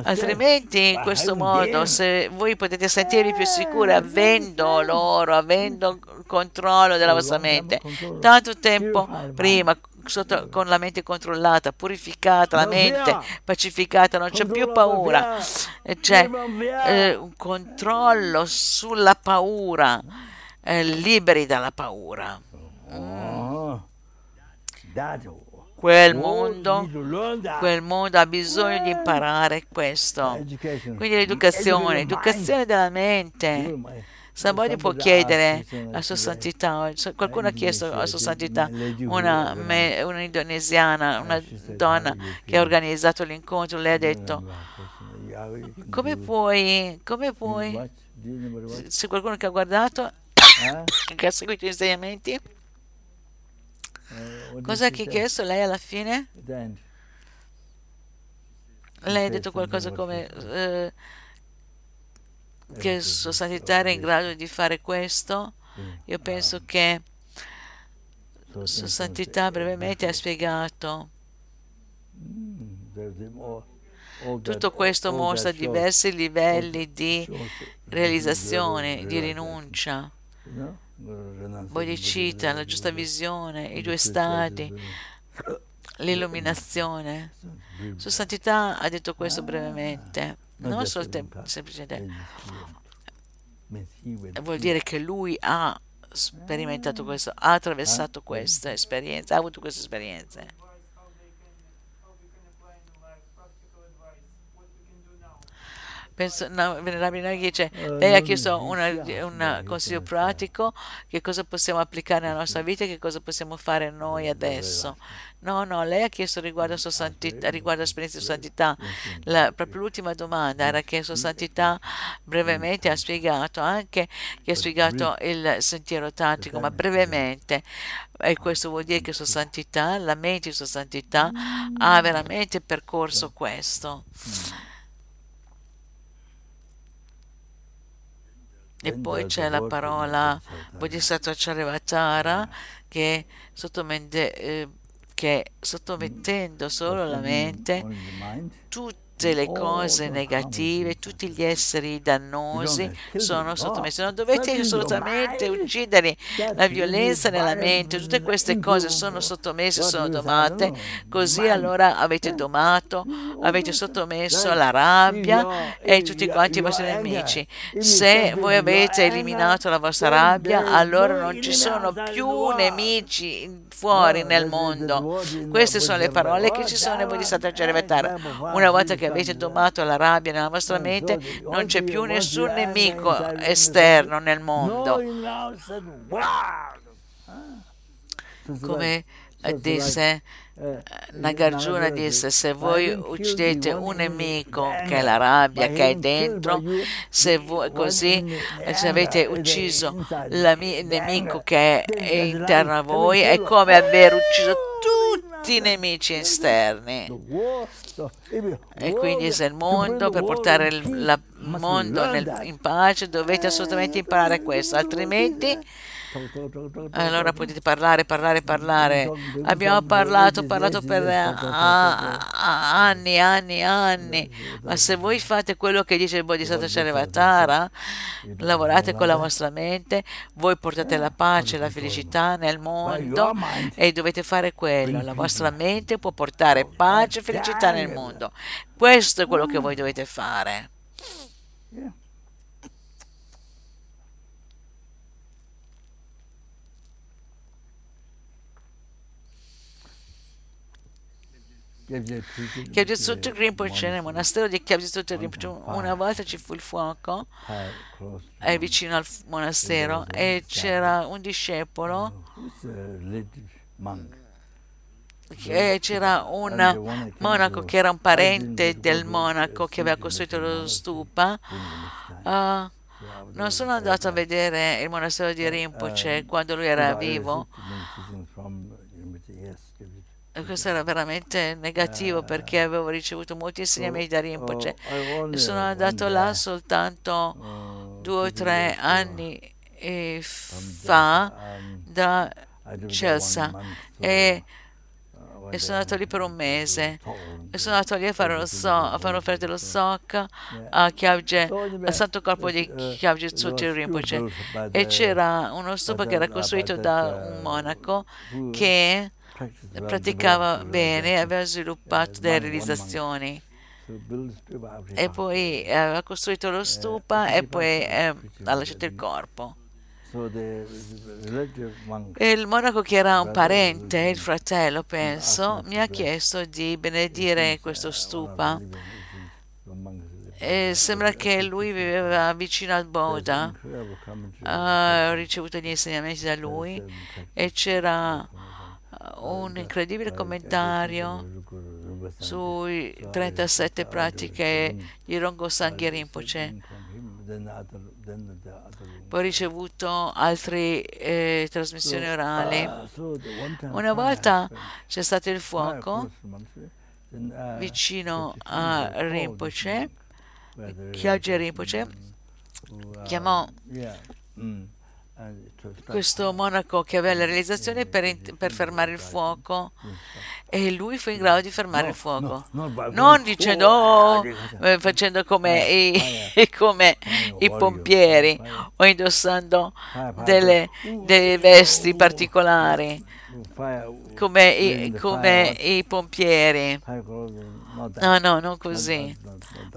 [SPEAKER 1] Altrimenti in questo modo se voi potete sentirvi più sicuri avendo loro, avendo controllo della vostra mente, tanto tempo prima sotto, con la mente controllata, purificata, la mente pacificata, non c'è più paura, c'è eh, un controllo sulla paura, eh, liberi dalla paura. Mm. Quel mondo, quel mondo ha bisogno di imparare questo. Quindi l'educazione, l'educazione della mente Sabodi può chiedere a Sua Santità, qualcuno ha chiesto a Sua Santità, una, una indonesiana, una donna che ha organizzato l'incontro, le ha detto, come puoi, come puoi, se qualcuno che ha guardato, che ha seguito gli insegnamenti, cosa ha chiesto lei alla fine? Lei ha detto qualcosa come... Uh, che Sua Santità era in grado di fare questo, io penso che Sua Santità brevemente ha spiegato. Tutto questo mostra diversi livelli di realizzazione, di rinuncia. Bodhicitta, la giusta visione, i due stadi, l'illuminazione. Sua Santità ha detto questo brevemente, non soltanto semplicemente. Vuol dire che lui ha sperimentato questo, ha attraversato questa esperienza, ha avuto queste esperienze. penso, no, Venerabile Naghi dice, eh, lei ha chiesto un consiglio pratico, che cosa possiamo applicare nella nostra vita e che cosa possiamo fare noi adesso. No, no, lei ha chiesto riguardo, sua santità, riguardo l'esperienza di santità. La, proprio l'ultima domanda era che Sua Santità brevemente ha spiegato anche che ha spiegato il sentiero tantrico, ma brevemente. E questo vuol dire che Sua Santità, la mente di Sua Santità, ha veramente percorso questo. E poi c'è la parola Bodhisattva Charyavatara che, eh, che sottomettendo solo la mente, tutti tutte le cose negative, tutti gli esseri dannosi sono sottomessi. Non dovete assolutamente ucciderli. La violenza nella mente, tutte queste cose sono sottomesse, sono domate. Così allora avete domato, avete sottomesso la rabbia e tutti quanti i vostri nemici. Se voi avete eliminato la vostra rabbia, allora non ci sono più nemici fuori nel mondo. Queste sono le parole che ci sono nel Bodhisattva Charyavatara. Una volta che avete domato la rabbia nella vostra mente, non c'è più nessun nemico esterno nel mondo. Come disse Nagarjuna disse se voi uccidete un nemico che è la rabbia che è dentro se voi così se avete ucciso il nemico che è interno a voi è come aver ucciso tutti i nemici esterni. E quindi se il mondo per portare il mondo nel, in pace dovete assolutamente imparare questo altrimenti allora potete parlare, parlare, parlare. Abbiamo parlato, parlato per anni, anni, anni. Ma se voi fate quello che dice il Bodhisattva Charyavatara, lavorate con la vostra mente, voi portate la pace, la felicità nel mondo e dovete fare quello. La vostra mente può portare pace e felicità nel mondo. Questo è quello che voi dovete fare. Kyabjitsutta Rinpoche nel monastero di Kyabjitsutta Rinpoche una volta ci fu il fuoco è vicino al monastero e c'era un discepolo. E c'era un monaco che era un parente del monaco che aveva costruito lo stupa. uh, non sono andato a vedere il monastero di Rinpoche quando lui era vivo questo era veramente negativo perché avevo ricevuto molti insegnamenti da Rinpoche e sono andato là soltanto due o tre anni fa da Chelsea. e, e, sono andato lì per un mese. e sono andato lì a fare, lo so, a fare un'offerta dello SOC a Chiavge, al Santo Corpo di Chiavge Tsuti Rinpoche e c'era uno stupa che era costruito da un monaco che praticava bene, aveva sviluppato delle realizzazioni e poi aveva costruito lo stupa e poi eh, ha lasciato il corpo. E il monaco che era un parente, il fratello penso, mi ha chiesto di benedire questo stupa. E sembra che lui viveva vicino al Boda. Uh, ho ricevuto gli insegnamenti da lui e c'era un incredibile commentario sui 37 pratiche di Rongo Sanghi Rinpoche. Poi ho ricevuto altre eh, trasmissioni orali. Una volta c'è stato il fuoco vicino a Rinpoche, Kyagye Rinpoche. chiamò questo monaco che aveva le realizzazioni per, per, fermare il fuoco. E lui fu in grado di fermare il fuoco. non dicendo oh, eh, facendo come i, come i pompieri o indossando delle, delle vesti particolari come i, come i pompieri no no non così.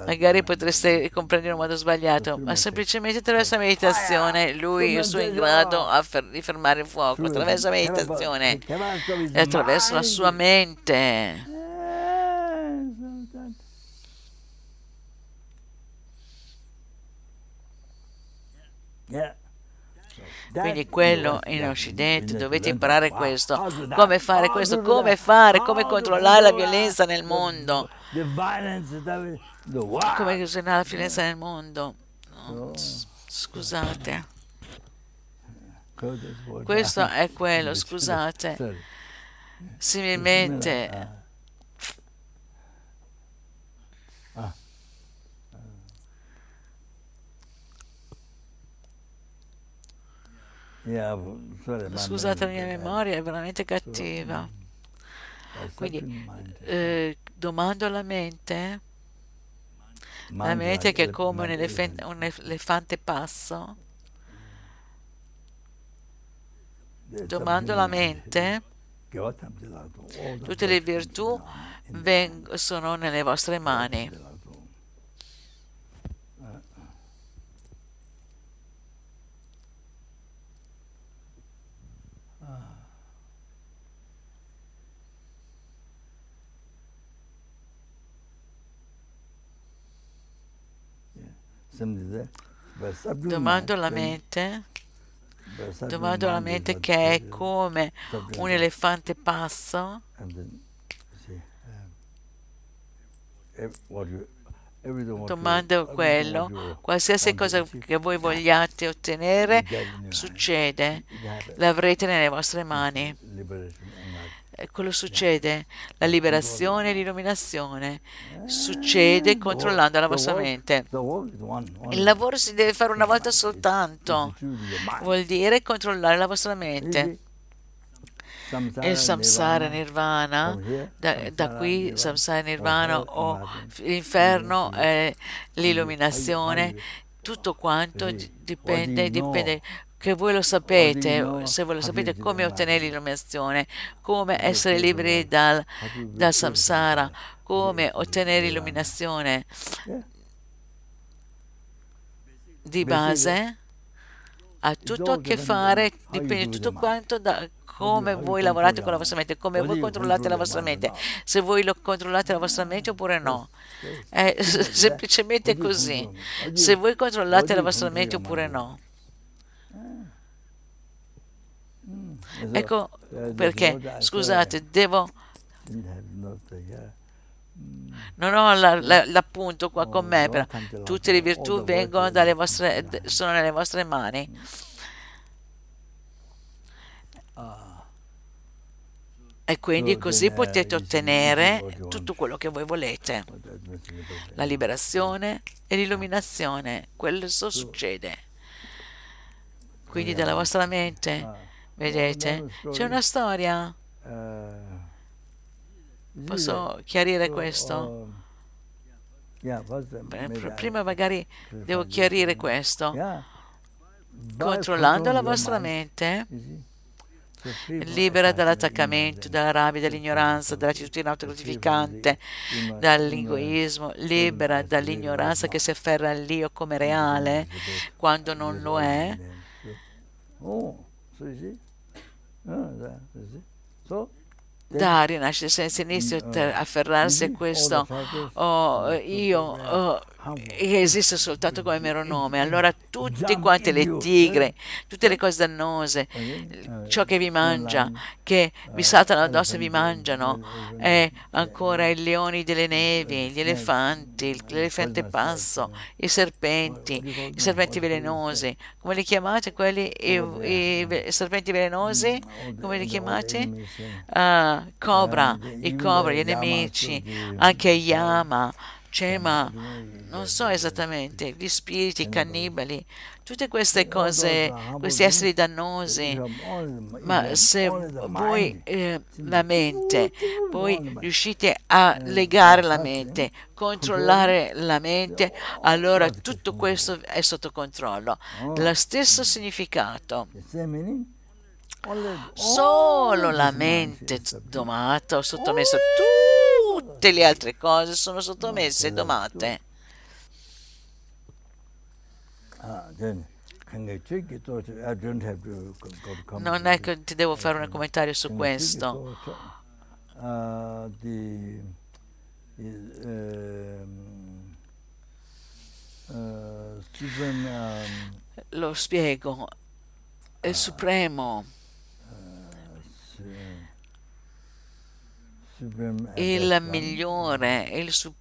[SPEAKER 1] magari potreste comprendere in modo sbagliato, ma semplicemente attraverso la meditazione lui è in grado di fermare il fuoco, attraverso la meditazione e attraverso la sua mente. Quindi quello in Occidente dovete imparare questo, come fare questo, come fare, come controllare la violenza nel mondo? Come usare la violenza nel mondo. No, scusate. Questo è quello, scusate. Similmente. Scusate, la mia memoria è veramente cattiva. Quindi eh, domando alla mente la mente che è come un, elefante, un elefante passo. Domando alla mente, tutte le virtù sono nelle vostre mani. Domando alla mente, domando alla mente che è come un elefante passo. Domando quello, qualsiasi cosa che voi vogliate ottenere succede, l'avrete nelle vostre mani quello succede, la liberazione e l'illuminazione succede controllando la vostra mente. Il lavoro si deve fare una volta soltanto, vuol dire controllare la vostra mente. Il samsara nirvana, da, da qui samsara nirvana o l'inferno è l'illuminazione, tutto quanto dipende, dipende che voi lo sapete, se voi lo sapete come ottenere l'illuminazione, come essere liberi dal, dal samsara, come ottenere l'illuminazione di base ha tutto a che fare, dipende tutto quanto da come voi lavorate con la vostra mente, come voi controllate la vostra mente, se voi lo controllate la vostra mente oppure no. È semplicemente così, se voi controllate la vostra mente oppure no. Ecco perché, scusate, devo... Non ho la, la, l'appunto qua con me, però tutte le virtù vengono dalle vostre, sono nelle vostre mani. E quindi così potete ottenere tutto quello che voi volete. La liberazione e l'illuminazione, quello succede. Quindi dalla vostra mente Vedete? C'è una storia. Posso chiarire questo? Prima magari devo chiarire questo. Controllando la vostra mente, libera dall'attaccamento, dalla rabbia, dall'ignoranza, dall'attitudine autogratificante, dall'egoismo, libera dall'ignoranza che si afferra all'io come reale quando non lo è. Da rinascere senza inizio, afferrarsi a questo. oh, io oh, che esiste soltanto come mero nome. Allora tutti quanti le tigre, tutte le cose dannose, ciò che vi mangia, che vi saltano addosso e vi mangiano, e ancora i leoni delle nevi, gli elefanti, l'elefante passo, i serpenti, i serpenti velenosi, come li chiamate quelli, i, i, i serpenti velenosi, come li chiamate? Uh, cobra, i cobra, gli nemici, anche Yama, Cema, non so esattamente, gli spiriti, i cannibali, tutte queste cose, questi esseri dannosi, ma se voi eh, la mente, voi riuscite a legare la mente, controllare la mente, allora tutto questo è sotto controllo. Lo stesso significato. Solo la mente domata o sottomessa tutte le altre cose sono sottomesse e domate. Non è che ti devo fare un commentario su questo. Lo spiego. Il Supremo il migliore, il, su,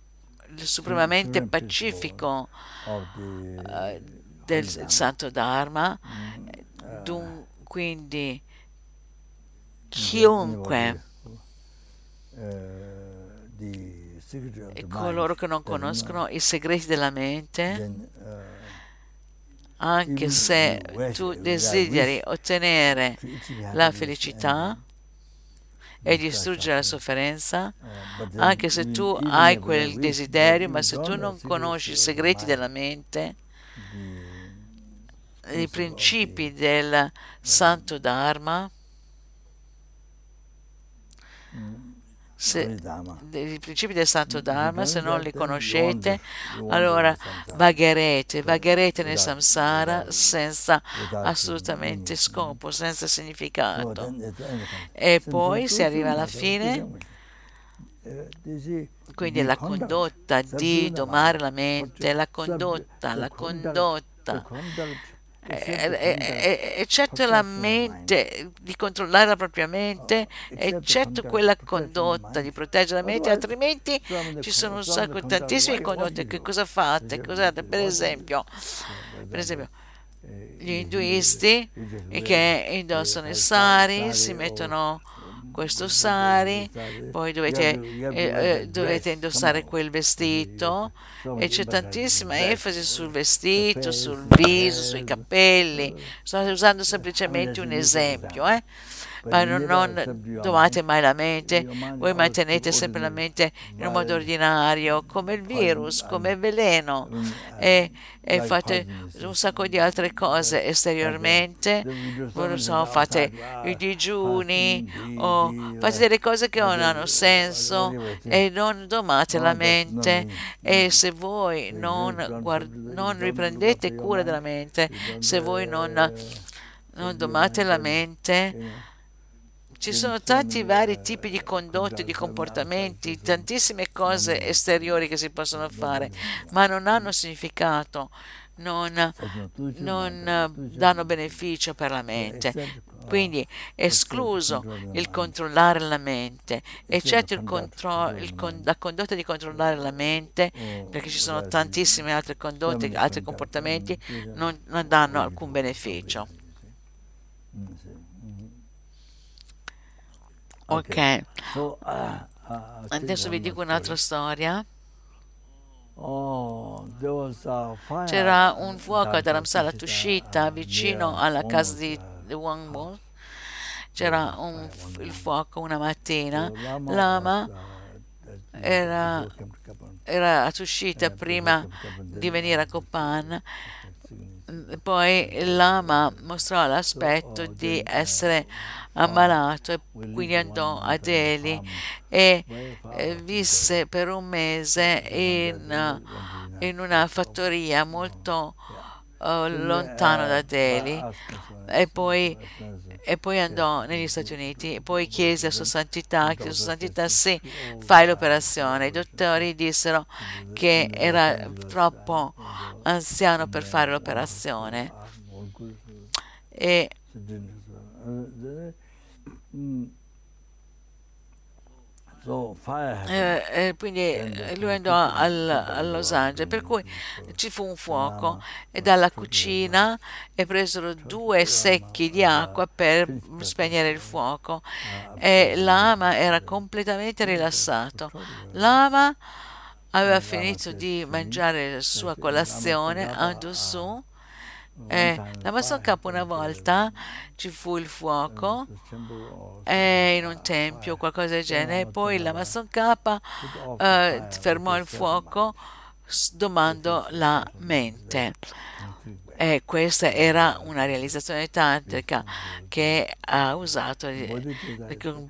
[SPEAKER 1] il supremamente pacifico uh, del Santo Dharma, dun, quindi chiunque e coloro che non conoscono i segreti della mente, anche se tu desideri ottenere la felicità, e distruggere la sofferenza, anche se tu hai quel desiderio, ma se tu non conosci i segreti della mente, i principi del Santo Dharma, se, i principi del Santo Dharma, se non li conoscete, allora vagherete, vagherete nel samsara senza assolutamente scopo, senza significato. E poi si arriva alla fine, quindi la condotta di domare la mente, la condotta, la condotta eccetto la mente, di controllare la propria mente, eccetto quella condotta di proteggere la mente, altrimenti ci sono un sacco, tantissime condotte. Che cosa fate? Cos'ate? Per esempio, per esempio gli induisti che indossano i sari si mettono questo sari, poi dovete, eh, eh, dovete indossare quel vestito. E c'è tantissima enfasi sul vestito, sul viso, sui capelli. Sto usando semplicemente un esempio, eh? Ma non, domate mai la mente, voi mantenete sempre la mente in un modo ordinario, come il virus, come il veleno, e, e fate un sacco di altre cose esteriormente, non so, fate i digiuni o fate delle cose che non hanno senso e non domate la mente. e se voi non, guard- non riprendete cura della mente, se voi non, non domate la mente, ci sono tanti vari tipi di condotte, di comportamenti, tantissime cose esteriori che si possono fare, ma non hanno significato, non, non danno beneficio per la mente. Quindi escluso il controllare la mente, eccetto il contro- il con- la condotta di controllare la mente, perché ci sono tantissime altre condotte, altri comportamenti, non, non danno alcun beneficio. Ok, uh, uh, adesso vi dico un'altra storia.
[SPEAKER 2] Oh,
[SPEAKER 1] C'era un fuoco ad Aramsala Tushita vicino alla casa di Wangbo. C'era un, il fuoco una mattina. Lama era, era a Tushita prima di venire a Copan poi Lama mostrò l'aspetto di essere ammalato e quindi andò a Delhi e visse per un mese in, in una fattoria molto uh, lontano da Delhi e poi, e poi, andò negli Stati Uniti poi chiese a Sua Santità chiese a Sua Santità sì, fai l'operazione. I dottori dissero che era troppo anziano per fare l'operazione. E eh, eh, quindi lui andò al, a Los Angeles, per cui ci fu un fuoco e dalla cucina e presero due secchi di acqua per spegnere il fuoco e l'ama era completamente rilassato. L'ama aveva finito di mangiare la sua colazione, andò su e la Masonkapa una volta ci fu il fuoco eh, in un tempio, qualcosa del genere, e poi la Masonkapa eh, fermò il fuoco domando la mente. E questa era una realizzazione tantrica che ha usato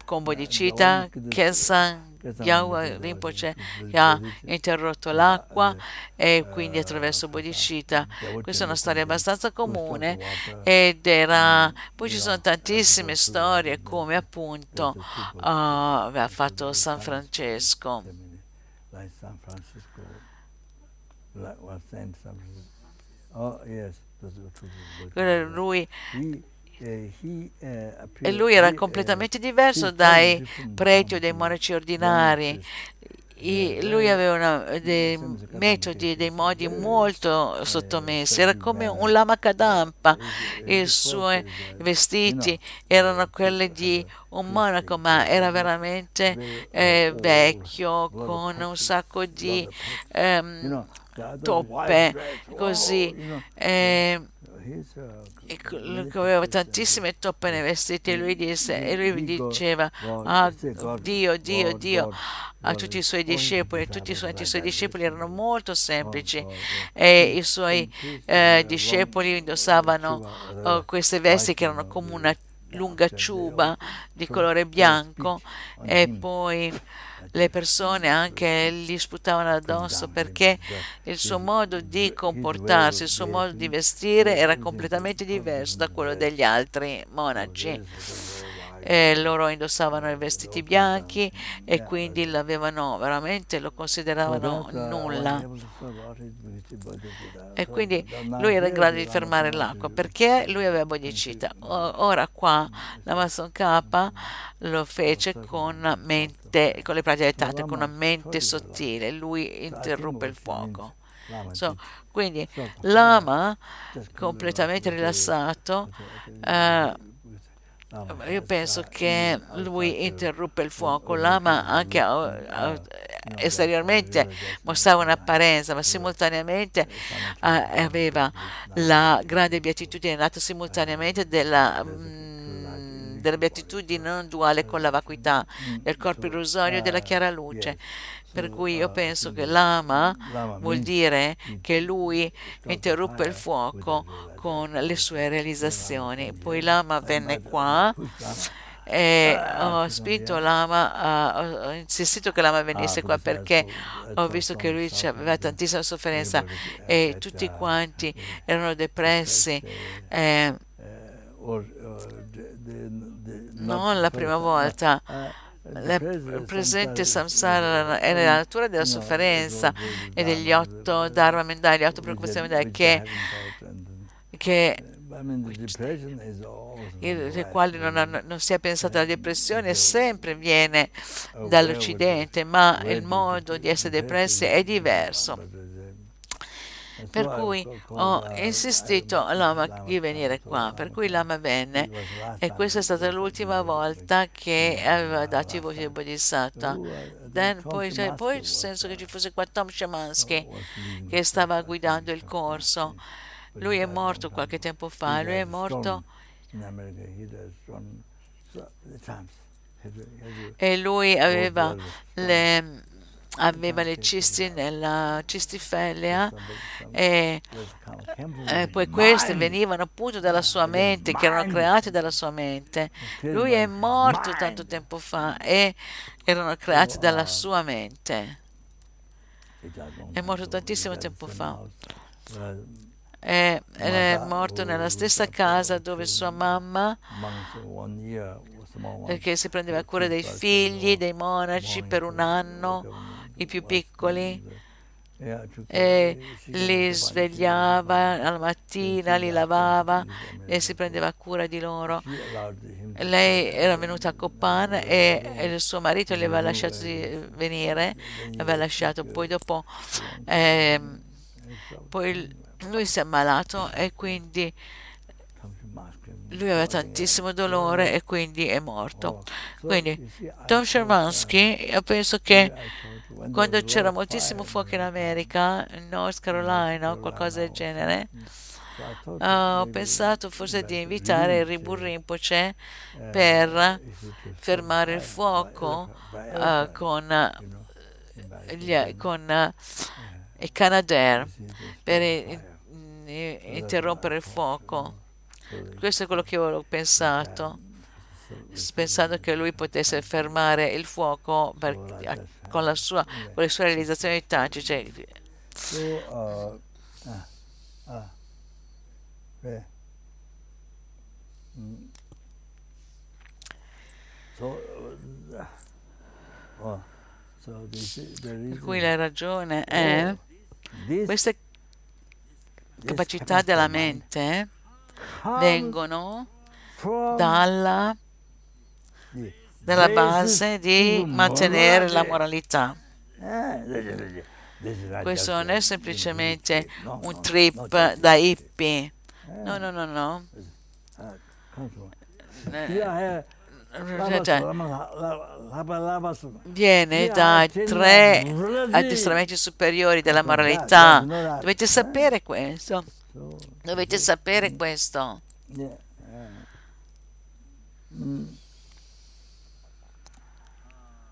[SPEAKER 1] con bodhicitta, Kesan, Yahweh Rinpoche ha interrotto l'acqua e quindi attraverso bodhicitta. Questa è una storia abbastanza comune ed era... Poi ci sono tantissime storie come appunto uh, aveva fatto San Francesco. Lui. E lui era completamente diverso dai preti o dai monaci ordinari. lui aveva una, dei metodi, dei modi molto sottomessi, era come un lama kadampa, i suoi vestiti erano quelli di un monaco, ma era veramente eh, vecchio, con un sacco di ehm, toppe, così. Eh, aveva tantissime toppe nei vestiti e lui disse e lui diceva ah, Dio, Dio, Dio a tutti i suoi discepoli tutti i suoi, i suoi discepoli erano molto semplici. E i suoi eh, discepoli indossavano oh, queste vesti che erano come una lunga ciuba di colore bianco. E poi le persone anche gli sputavano addosso perché il suo modo di comportarsi, il suo modo di vestire era completamente diverso da quello degli altri monaci e loro indossavano i vestiti bianchi e quindi l'avevano veramente lo consideravano nulla e quindi lui era in grado di fermare l'acqua perché lui aveva bodhicitta ora qua la Mason K lo fece con mente con le pratiche dettate con una mente sottile lui interruppe il fuoco So, quindi Lama completamente rilassato eh, io penso che lui interruppe il fuoco là, ma anche esteriormente mostrava un'apparenza, ma simultaneamente aveva la grande beatitudine nata simultaneamente della della beatitudine non duale con la vacuità del corpo illusorio e della chiara luce. Per cui io penso che l'ama vuol dire che lui interruppe il fuoco con le sue realizzazioni. Poi l'ama venne qua e ho spinto l'ama, ho insistito che l'ama venisse qua perché ho visto che lui aveva tantissima sofferenza e tutti quanti erano depressi. Eh, non la prima volta. il presente samsara è nella natura della sofferenza e degli otto dharma mentali, le otto preoccupazioni mentali che, che le quali non, hanno, non, si è pensato alla depressione sempre viene dall'Occidente, ma il modo di essere depressi è diverso. Per cui ho insistito all'Ama di venire qua, per cui l'Ama venne e questa è stata l'ultima volta che aveva dato i voti di Bodhisattva. Then, poi, cioè, poi senso che ci fosse qua Tom Shemansky che stava guidando il corso. Lui è morto qualche tempo fa, lui è morto e lui aveva le aveva le cisti nella cistifellea e, e, poi queste venivano appunto dalla sua mente, che erano create dalla sua mente. Lui è morto tanto tempo fa e erano create dalla sua mente. È morto tantissimo tempo fa. È, è morto nella stessa casa dove sua mamma che si prendeva cura dei figli, dei monaci per un anno i più piccoli. e li svegliava alla mattina, li lavava e si prendeva cura di loro. Lei era venuta a Copan e il suo marito le aveva lasciato venire, aveva lasciato poi dopo eh, poi lui si è ammalato e quindi lui aveva tantissimo dolore e quindi è morto. Quindi Tom Shermansky, io penso che quando c'era moltissimo fuoco in America, in North Carolina o qualcosa del genere,
[SPEAKER 2] thought
[SPEAKER 1] ho pensato forse di invitare il
[SPEAKER 2] uh,
[SPEAKER 1] Rinpoche
[SPEAKER 2] uh,
[SPEAKER 1] per
[SPEAKER 2] if it was
[SPEAKER 1] fermare il fuoco eh,
[SPEAKER 2] aircraft,
[SPEAKER 1] con, gli, con eh, i Canadair per interrompere il fuoco. Questo è quello che io avevo pensato, pensando che lui potesse fermare il fuoco per- con, la sua, con le sue realizzazioni tattiche.
[SPEAKER 2] So, uh, ah, ah, 네. 음. So, uh, oh, the
[SPEAKER 1] Per cui la ragione è
[SPEAKER 2] this,
[SPEAKER 1] queste
[SPEAKER 2] this
[SPEAKER 1] capacità della mente vengono dalla,
[SPEAKER 2] basis
[SPEAKER 1] base di mantenere la moralità.
[SPEAKER 2] Eh,
[SPEAKER 1] Questo non è semplicemente un trip da hippie.
[SPEAKER 2] eh,
[SPEAKER 1] No, no, no, no. Eh,
[SPEAKER 2] eh,
[SPEAKER 1] viene
[SPEAKER 2] accenno
[SPEAKER 1] tre addestramenti superiori della moralità. Dovete sapere questo. Dovete sapere questo.
[SPEAKER 2] yeah, eh. Mm. Ah, well, this is so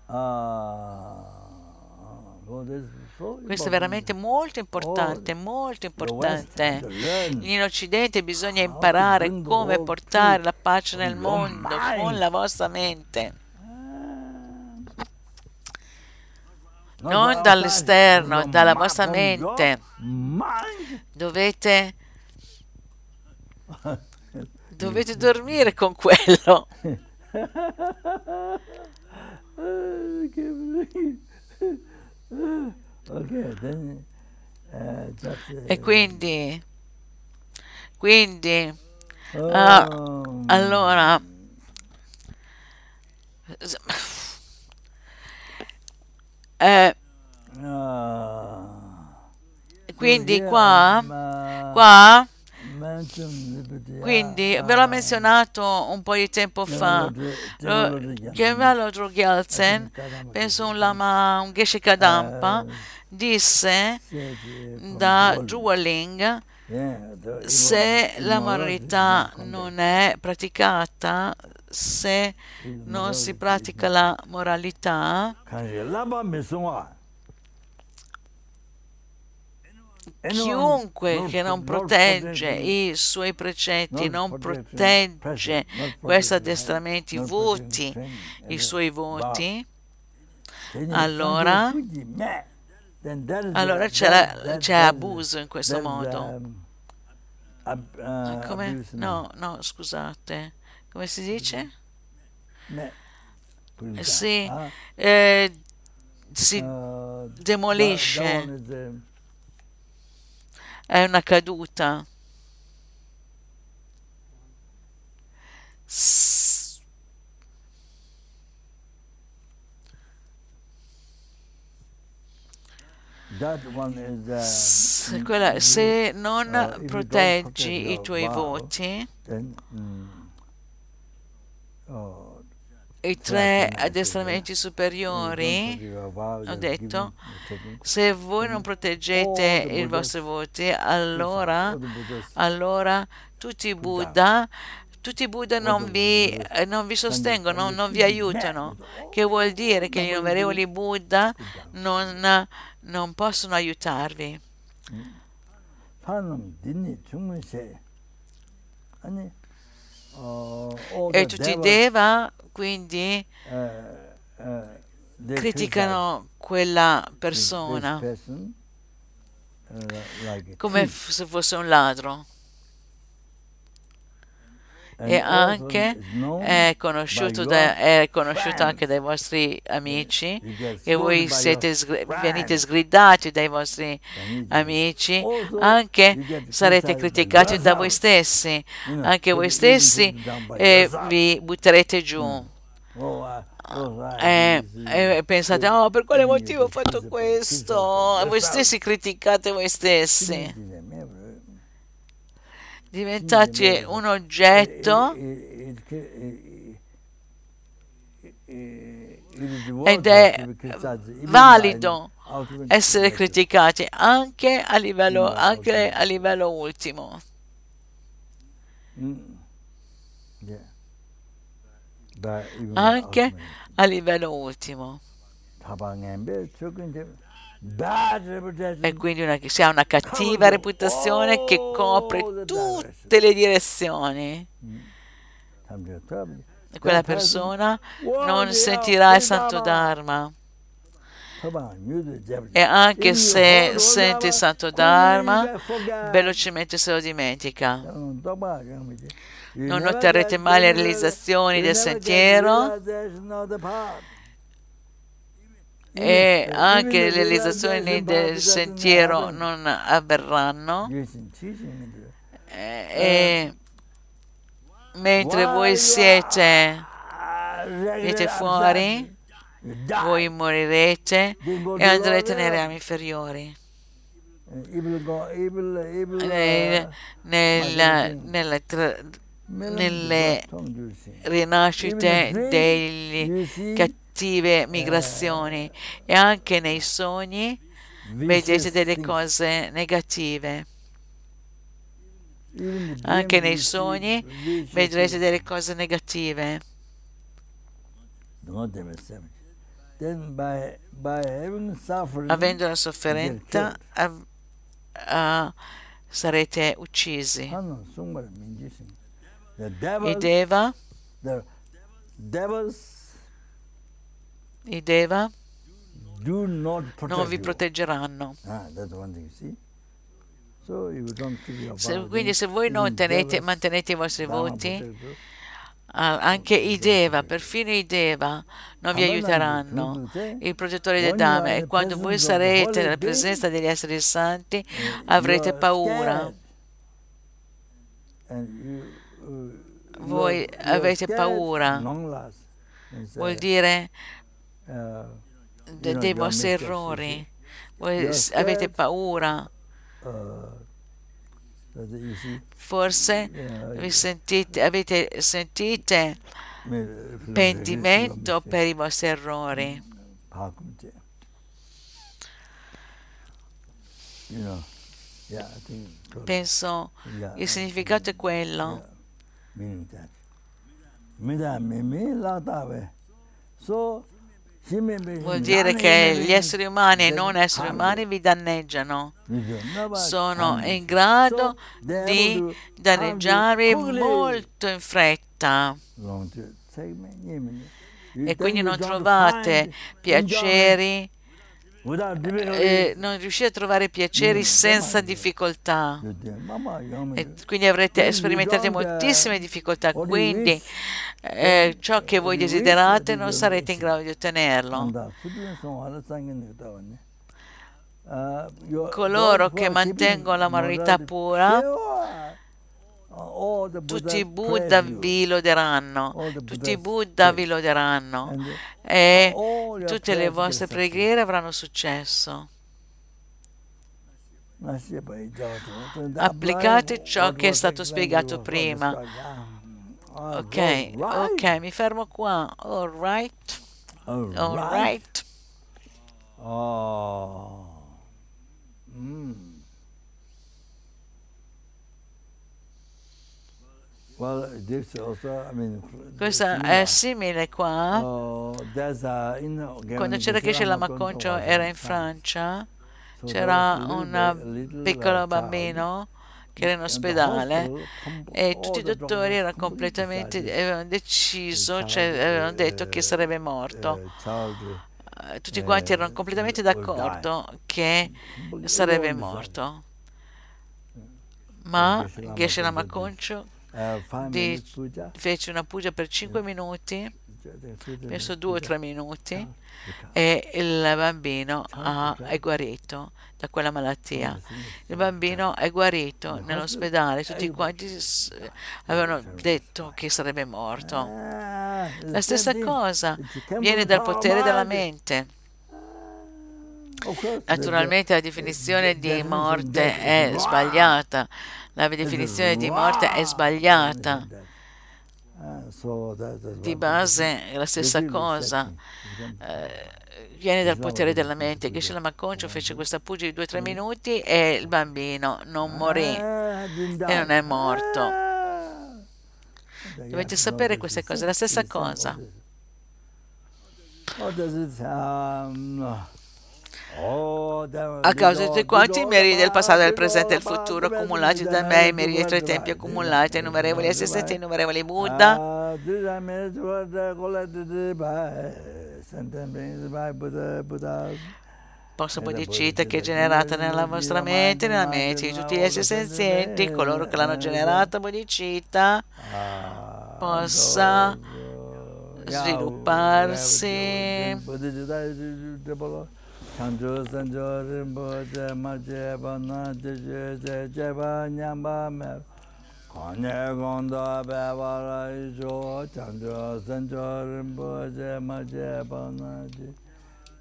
[SPEAKER 1] Questo è veramente molto importante, molto
[SPEAKER 2] The West
[SPEAKER 1] importante. In Occidente bisogna
[SPEAKER 2] to
[SPEAKER 1] imparare come portare la pace nel mondo con la vostra mente,
[SPEAKER 2] Ah.
[SPEAKER 1] non dall'esterno, dalla vostra mente. Dovete, dovete dormire con quello. E
[SPEAKER 2] eh,
[SPEAKER 1] quindi, quindi,
[SPEAKER 2] oh,
[SPEAKER 1] ah, allora, eh,
[SPEAKER 2] ah,
[SPEAKER 1] quindi qua,
[SPEAKER 2] uh,
[SPEAKER 1] qua, quindi
[SPEAKER 2] ah,
[SPEAKER 1] ve l'ho
[SPEAKER 2] ah,
[SPEAKER 1] menzionato un po' di tempo fa.
[SPEAKER 2] General Dr-
[SPEAKER 1] Lo-
[SPEAKER 2] General
[SPEAKER 1] Gemal Drugjelsen, penso un lama, un Geshe Kadampa,
[SPEAKER 2] Eh,
[SPEAKER 1] disse
[SPEAKER 2] eh,
[SPEAKER 1] da Drualing
[SPEAKER 2] the
[SPEAKER 1] se la moralità non è praticata, se non si pratica la moralità, chiunque
[SPEAKER 2] not
[SPEAKER 1] che non protegge i suoi precetti, non protegge questi
[SPEAKER 2] protecting
[SPEAKER 1] addestramenti, voti,
[SPEAKER 2] training,
[SPEAKER 1] i suoi voti, allora- allora c'è, c'è abuso in questo modo.
[SPEAKER 2] uh,
[SPEAKER 1] Come? No, no, scusate. Come si dice? Sì.
[SPEAKER 2] ah,
[SPEAKER 1] Eh, si demolisce,
[SPEAKER 2] that- that one is, um,
[SPEAKER 1] è una caduta. S-
[SPEAKER 2] that one is, uh,
[SPEAKER 1] quella- se non
[SPEAKER 2] uh,
[SPEAKER 1] proteggi i tuoi voti,
[SPEAKER 2] mm, oh,
[SPEAKER 1] i tre addestramenti superiori, ho detto, se voi non proteggete i vostri voti, allora, allora tutti i Buddha tutti i Buddha eh, non vi, non vi sostengono, non, vi aiutano, che vuol dire che gli innumerevoli Buddha non, non possono aiutarvi. E tutti i Deva quindi
[SPEAKER 2] criticano
[SPEAKER 1] criticano quella persona. come f- se fosse un ladro. E anche è conosciuto, da- è conosciuto anche dai vostri amici, che voi siete venite sgridati dai vostri amici, anche sarete criticati da voi stessi, anche voi stessi e vi butterete giù. E, e pensate, oh, per quale motivo ho fatto questo? E voi stessi criticate voi stessi. Diventati un oggetto. Ed è valido essere criticati anche a livello, anche a livello ultimo. Anche a livello ultimo. E quindi una, si ha una cattiva reputazione che copre tutte le direzioni. E quella persona non sentirà il santo Dharma. E anche se sente il santo Dharma, velocemente se lo dimentica. Non otterrete mai le realizzazioni del sentiero e anche le realizzazioni del sentiero non avverranno. E, mentre voi siete, siete fuori, voi morirete e andrete nei rami inferiori. Nel, nel, nelle, nelle rinascite degli cattive migrazioni e anche nei sogni vedete delle cose negative. Anche nei sogni vedrete delle cose negative. Avendo la sofferenza, av- uh, sarete uccisi. I Deva, i Deva non vi proteggeranno. Se, quindi se voi non tenete, mantenete i vostri voti, anche i Deva, perfino i Deva, non vi aiuteranno, i protettori del Dhamma. E quando voi sarete nella presenza degli esseri santi, avrete paura. Voi avete paura. Vuol dire dei vostri errori. Voi avete paura. Forse vi sentite, avete sentite pentimento per i vostri errori. Penso il significato è quello. Vuol dire che gli esseri umani e non esseri umani vi danneggiano. Sono in grado di danneggiarvi molto in fretta. E quindi non trovate piaceri, eh, non riuscite a trovare piaceri senza difficoltà. E quindi avrete, sperimenterete moltissime difficoltà. Quindi eh, ciò che voi desiderate non sarete in grado di ottenerlo. Coloro che mantengono la moralità pura, tutti i Buddha vi loderanno, tutti i Buddha vi loderanno e tutte le vostre preghiere avranno successo. Applicate ciò che è stato spiegato prima. Ok, ok, mi fermo qua. All right. All right.
[SPEAKER 2] Oh. Mm. Well, this also, I mean,
[SPEAKER 1] Questa è simile qua.
[SPEAKER 2] uh,
[SPEAKER 1] Quando c'era Geshe Lamaconcio era in Francia, c'era un piccolo bambino che era in ospedale e tutti i dottori erano completamente avevano deciso, cioè avevano detto che sarebbe morto. Eh, Tutti quanti erano completamente d'accordo che sarebbe morto. Ma Geshe Lamaconcio di- fece una puja per 5 minuti, penso 2 o 3 minuti, e il bambino ha- è guarito da quella malattia. Il bambino è guarito nell'ospedale, tutti quanti avevano detto che sarebbe morto. La stessa cosa viene dal potere della mente. Naturalmente la definizione di morte è sbagliata, La definizione di morte è sbagliata.
[SPEAKER 2] That's
[SPEAKER 1] Di base è la stessa cosa. Eh, viene dal potere della mente. Geshe Lamaconcio fece questa pugia di 2-3 minuti e il bambino non morì. E non è morto. Dovete sapere queste cose, è la stessa cosa. A causa di quanti i meriti del passato, del presente e del futuro accumulati da me, i meriti dei tre tempi accumulati, innumerevoli assistenti, innumerevoli Buddha,
[SPEAKER 2] Ah,
[SPEAKER 1] possa bodhicitta che è generata nella vostra mente, nella mente di tutti gli esseri senzienti, coloro che l'hanno generata bodhicitta,
[SPEAKER 2] Ah,
[SPEAKER 1] possa
[SPEAKER 2] uh,
[SPEAKER 1] svilupparsi.
[SPEAKER 2] Chanchu sancho rinpo che ma che pa na che che che che pa nyamba me Kanye gondo pe pa ra i cho Chanchu sancho rinpo che ma che pa na che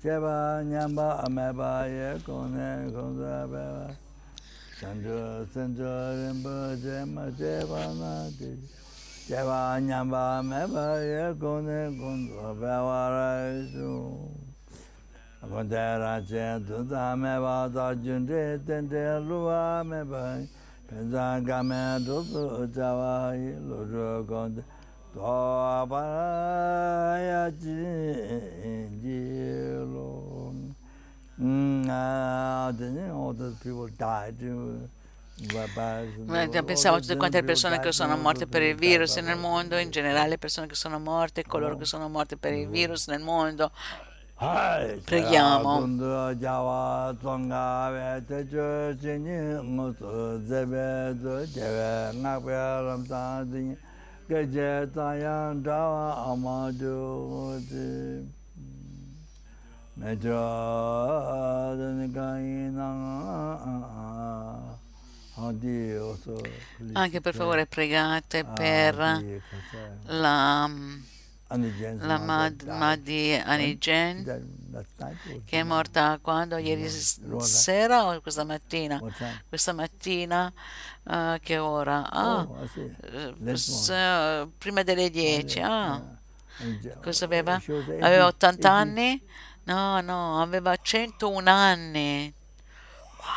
[SPEAKER 2] Che pa nyamba me pa ye kone gondo pe pa Chanchu sancho rinpo che ma che pa na che Che pa nyamba me pa ye kone gondo pe pa ra i cho Akondera chen tu ta me ba ta jun te ten te luwa me ba pen sa ka me tu su cha wa yi lu ru kon te to pa ya jin ji lu then, you know, all those people died. you know, by- by-
[SPEAKER 1] Eh, Pensavo a tutte quante le persone che sono morte per il virus nel mondo, in generale le persone che sono morte, coloro che sono morte per il virus nel mondo. Preghiamo. Anche per favore pregate per la, la Mad- Maddi Anigen che è morta quando? Ieri sera o questa mattina? Questa mattina, eh, che ora? Ah,
[SPEAKER 2] one.
[SPEAKER 1] prima delle 10. Ah,
[SPEAKER 2] uh,
[SPEAKER 1] cosa aveva?
[SPEAKER 2] she was 80
[SPEAKER 1] Aveva 80
[SPEAKER 2] 80
[SPEAKER 1] anni? No, no, aveva 101 anni.
[SPEAKER 2] Well,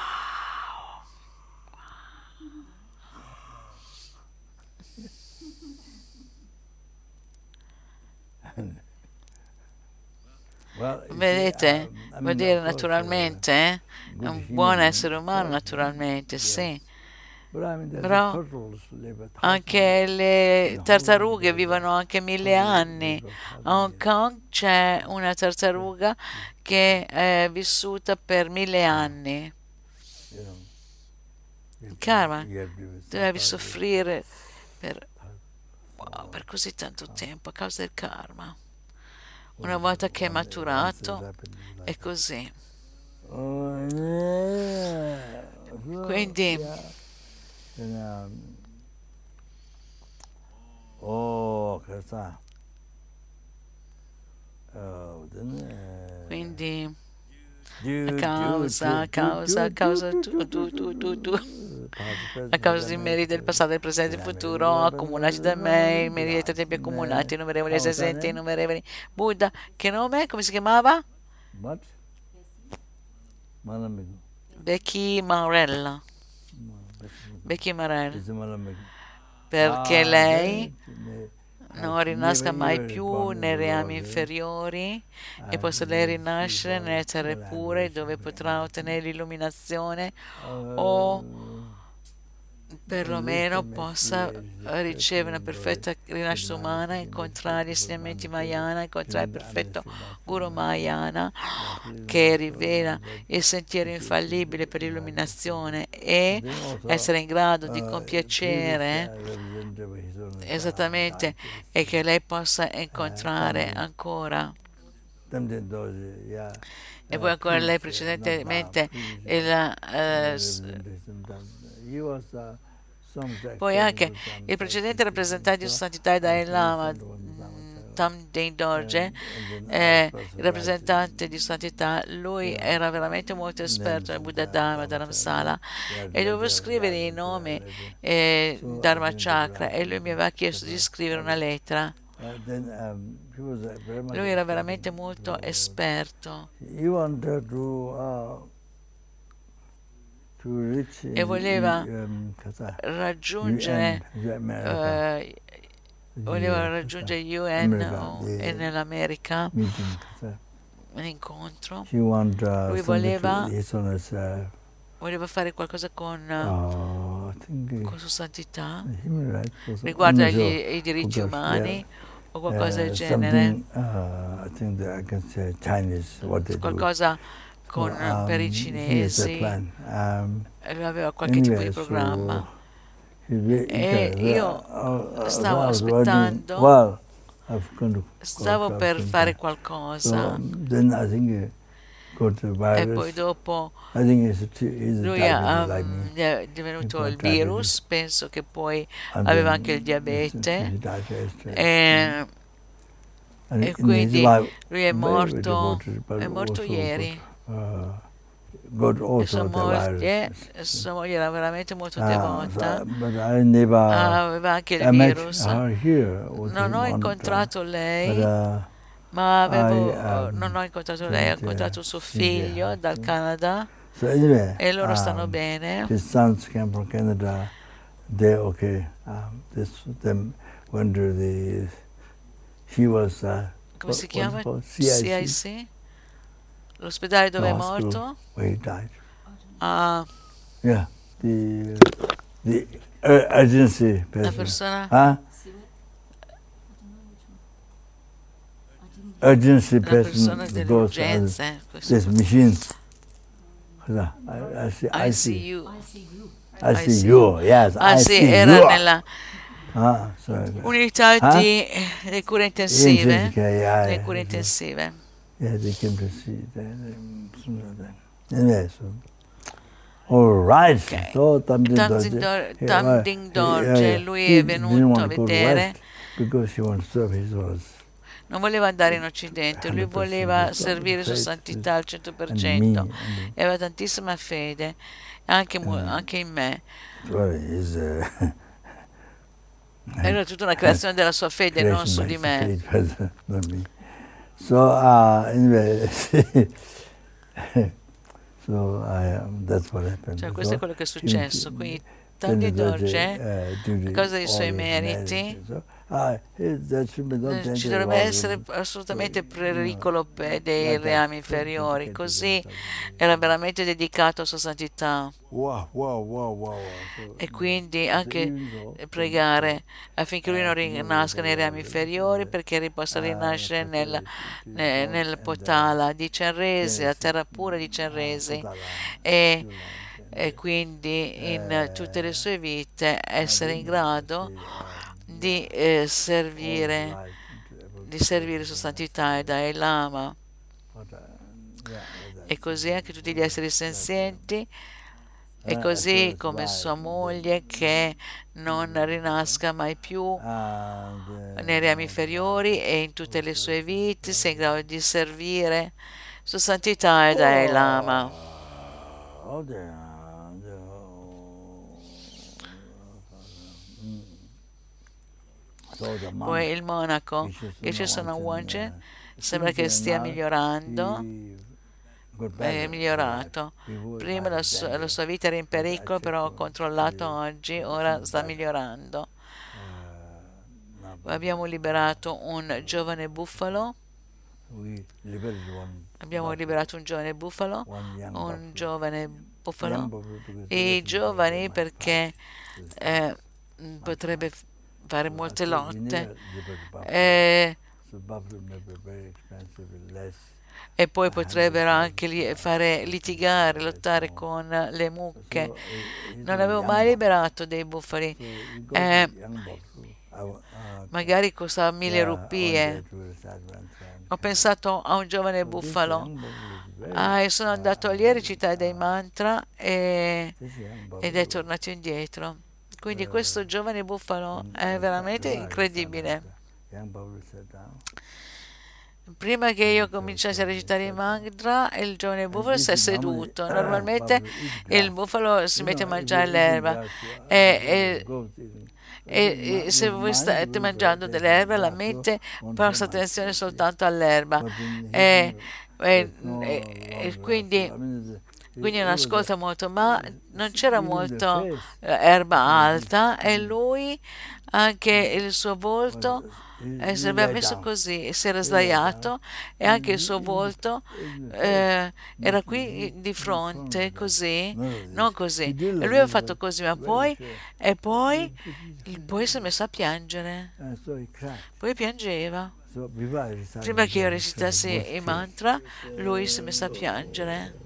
[SPEAKER 2] you see,
[SPEAKER 1] Vedete?
[SPEAKER 2] I
[SPEAKER 1] Vuol dire naturalmente, eh? È un buon essere umano, naturalmente, sì. Però Anche le tartarughe vivono anche mille anni. A Hong Kong c'è una tartaruga che è vissuta per mille anni. Karma, Devi soffrire per, wow, per così tanto tempo a causa del karma. Una volta che è maturato è così. Quindi- Quindi causa, causa, causa tu, tu, tu, tu, tu. A causa dei meriti del passato, del presente e del futuro accumulati da me, i meriti dei tempi accumulati, innumerevoli esistenti, innumerevoli Buddha. Che nome? Come si chiamava? Becky Marella. Becky Marella. Perché
[SPEAKER 2] Ah,
[SPEAKER 1] lei non rinasca mai più nei reami inferiori e possa lei rinascere nelle terre pure dove potrà ottenere l'illuminazione o perlomeno possa ricevere una perfetta rinascita umana, incontrare gli insegnamenti Mayana, incontrare il perfetto Guru Mayana che rivela il sentiero infallibile per l'illuminazione e essere in grado di compiacere esattamente e che lei possa incontrare ancora. e poi ancora lei precedentemente il, eh, poi anche il precedente rappresentante di Santità Dalai Lama mm, Tam Ding Dorje, eh, il rappresentante di santità, lui era veramente molto esperto nel Buddha Dharma, Dharamsala, e dovevo scrivere i nomi eh, Dharma Chakra e lui mi aveva chiesto di scrivere una lettera. Lui era veramente molto esperto e voleva raggiungere eh, voleva raggiungere UN e nell'America un incontro. Lui voleva voleva fare qualcosa con, con Sua Santità. riguardo agli, diritti umani o qualcosa del genere. qualcosa con, um, per i cinesi. um, aveva qualche tipo di programma. e io stavo aspettando stavo per fare qualcosa. E poi dopo lui um, è divenuto il virus. Penso che poi aveva anche il diabete. E, e quindi lui è morto è morto ieri e sua moglie, sua moglie era veramente molto devota, ah, aveva anche il virus. Non ho incontrato lei, ma avevo, non ho incontrato lei, ho incontrato suo figlio dal Canada e loro stanno bene.
[SPEAKER 2] His sons came from Canada. They okay. Um, this them the. He was. Uh,
[SPEAKER 1] Come si chiama? CIC. CIC? L'ospedale dove è morto?
[SPEAKER 2] Where he died.
[SPEAKER 1] Uh,
[SPEAKER 2] yeah, the the uh, agency person.
[SPEAKER 1] La persona?
[SPEAKER 2] Huh? Urgency
[SPEAKER 1] La
[SPEAKER 2] person
[SPEAKER 1] persona delle urgenze.
[SPEAKER 2] this machine. Cosa? I, I see, I see,
[SPEAKER 1] ICU.
[SPEAKER 2] I see you. Yes,
[SPEAKER 1] Ah
[SPEAKER 2] I
[SPEAKER 1] sì,
[SPEAKER 2] see
[SPEAKER 1] era
[SPEAKER 2] you.
[SPEAKER 1] nella
[SPEAKER 2] Ah,
[SPEAKER 1] unità
[SPEAKER 2] Ah?
[SPEAKER 1] di le cure intensive. Le cure intensive.
[SPEAKER 2] Yeah, they came to see that. Anyway, so. All right.
[SPEAKER 1] Ok.
[SPEAKER 2] So, Tamding
[SPEAKER 1] Tamding
[SPEAKER 2] Dorje.
[SPEAKER 1] Dor- Tamding Dorje, lui è venuto a vedere.
[SPEAKER 2] Because he wants to serve his orders.
[SPEAKER 1] Non voleva andare in Occidente, lui voleva servire Sua Santità al 100% e aveva tantissima fede, anche, anche in me.
[SPEAKER 2] Uh,
[SPEAKER 1] Era tutta una creazione della sua fede, non su di me.
[SPEAKER 2] So uh, anyway, so I, that's what happened.
[SPEAKER 1] Cioè, questo è
[SPEAKER 2] So,
[SPEAKER 1] quello che è successo.
[SPEAKER 2] in-
[SPEAKER 1] Quindi
[SPEAKER 2] uh, duty,
[SPEAKER 1] a causa dei suoi meriti,
[SPEAKER 2] ah, not
[SPEAKER 1] eh, ci dovrebbe essere
[SPEAKER 2] so,
[SPEAKER 1] assolutamente pericolo per dei reami inferiori, così era veramente dedicato a Sua Santità. E quindi anche pregare affinché lui non rinasca nei rami inferiori perché possa rinascere nel, ne- nel Potala di Cenresi, la terra pura di Cenresi e, e quindi in tutte le sue vite essere in grado di eh, servire di servire Sua Santità e Dalai Lama. E così anche tutti gli esseri senzienti. E così come sua moglie che non rinasca mai più nei rami inferiori e in tutte le sue vite sia in grado di servire Sua Santità e Dalai Lama. Poi il monaco che ci sono a Wanchen sembra che stia migliorando, è migliorato. Prima la sua, la sua vita era in pericolo, però ho controllato oggi, ora sta migliorando. Abbiamo liberato un giovane buffalo,
[SPEAKER 2] one,
[SPEAKER 1] abbiamo liberato un giovane buffalo,
[SPEAKER 2] young
[SPEAKER 1] un giovane buffalo. E i giovani perché eh, potrebbe fare molte lotte.
[SPEAKER 2] buffalo.
[SPEAKER 1] e, e poi potrebbero anche li- fare litigare, lottare con le mucche. Non avevo mai liberato dei bufali, Eh,
[SPEAKER 2] wa- uh,
[SPEAKER 1] magari costava mille rupie. Ho pensato a un giovane
[SPEAKER 2] very-
[SPEAKER 1] Ah, e sono andato lì a recitare dei mantra e- ed è tornato indietro. Quindi questo giovane buffalo è veramente incredibile. Prima che io cominciassi a recitare i mantra, il giovane bufalo si è seduto. Normalmente il bufalo si mette a mangiare l'erba. e, e, e, se voi state mangiando dell'erba, la mente presta attenzione soltanto all'erba. E, e quindi quindi non ascolta molto, ma non c'era molto eh, erba alta e lui, anche il suo volto, eh, si era messo così, si era sdraiato e anche il suo volto eh, era qui di fronte, così, non così. E lui aveva fatto così, ma poi, e poi, poi si è messo a piangere. Poi piangeva. Prima che io recitassi i mantra, lui si è messo a piangere.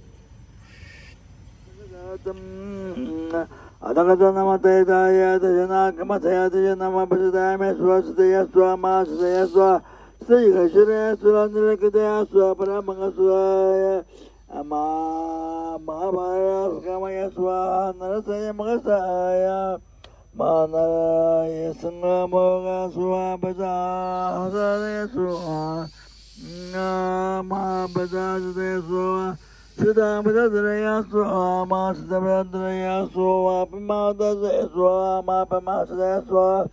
[SPEAKER 2] अदगतनमतयताय तजनाकमथय तजनमपसदाय मे स्वस्तय स्वमा सदय स्व श्रीघशुरे सुरनिलकतया स्व परमङ्गस्वाय अमा महाभारतमय स्वाहा नरसय मगसाय मानराय सङ्गमोग स्वापजादय स्वाहा महापजादय स्वाहा Siddhamidadraya swaha masidabhadraya swaha pimadasaya swaha mapamasaya swaha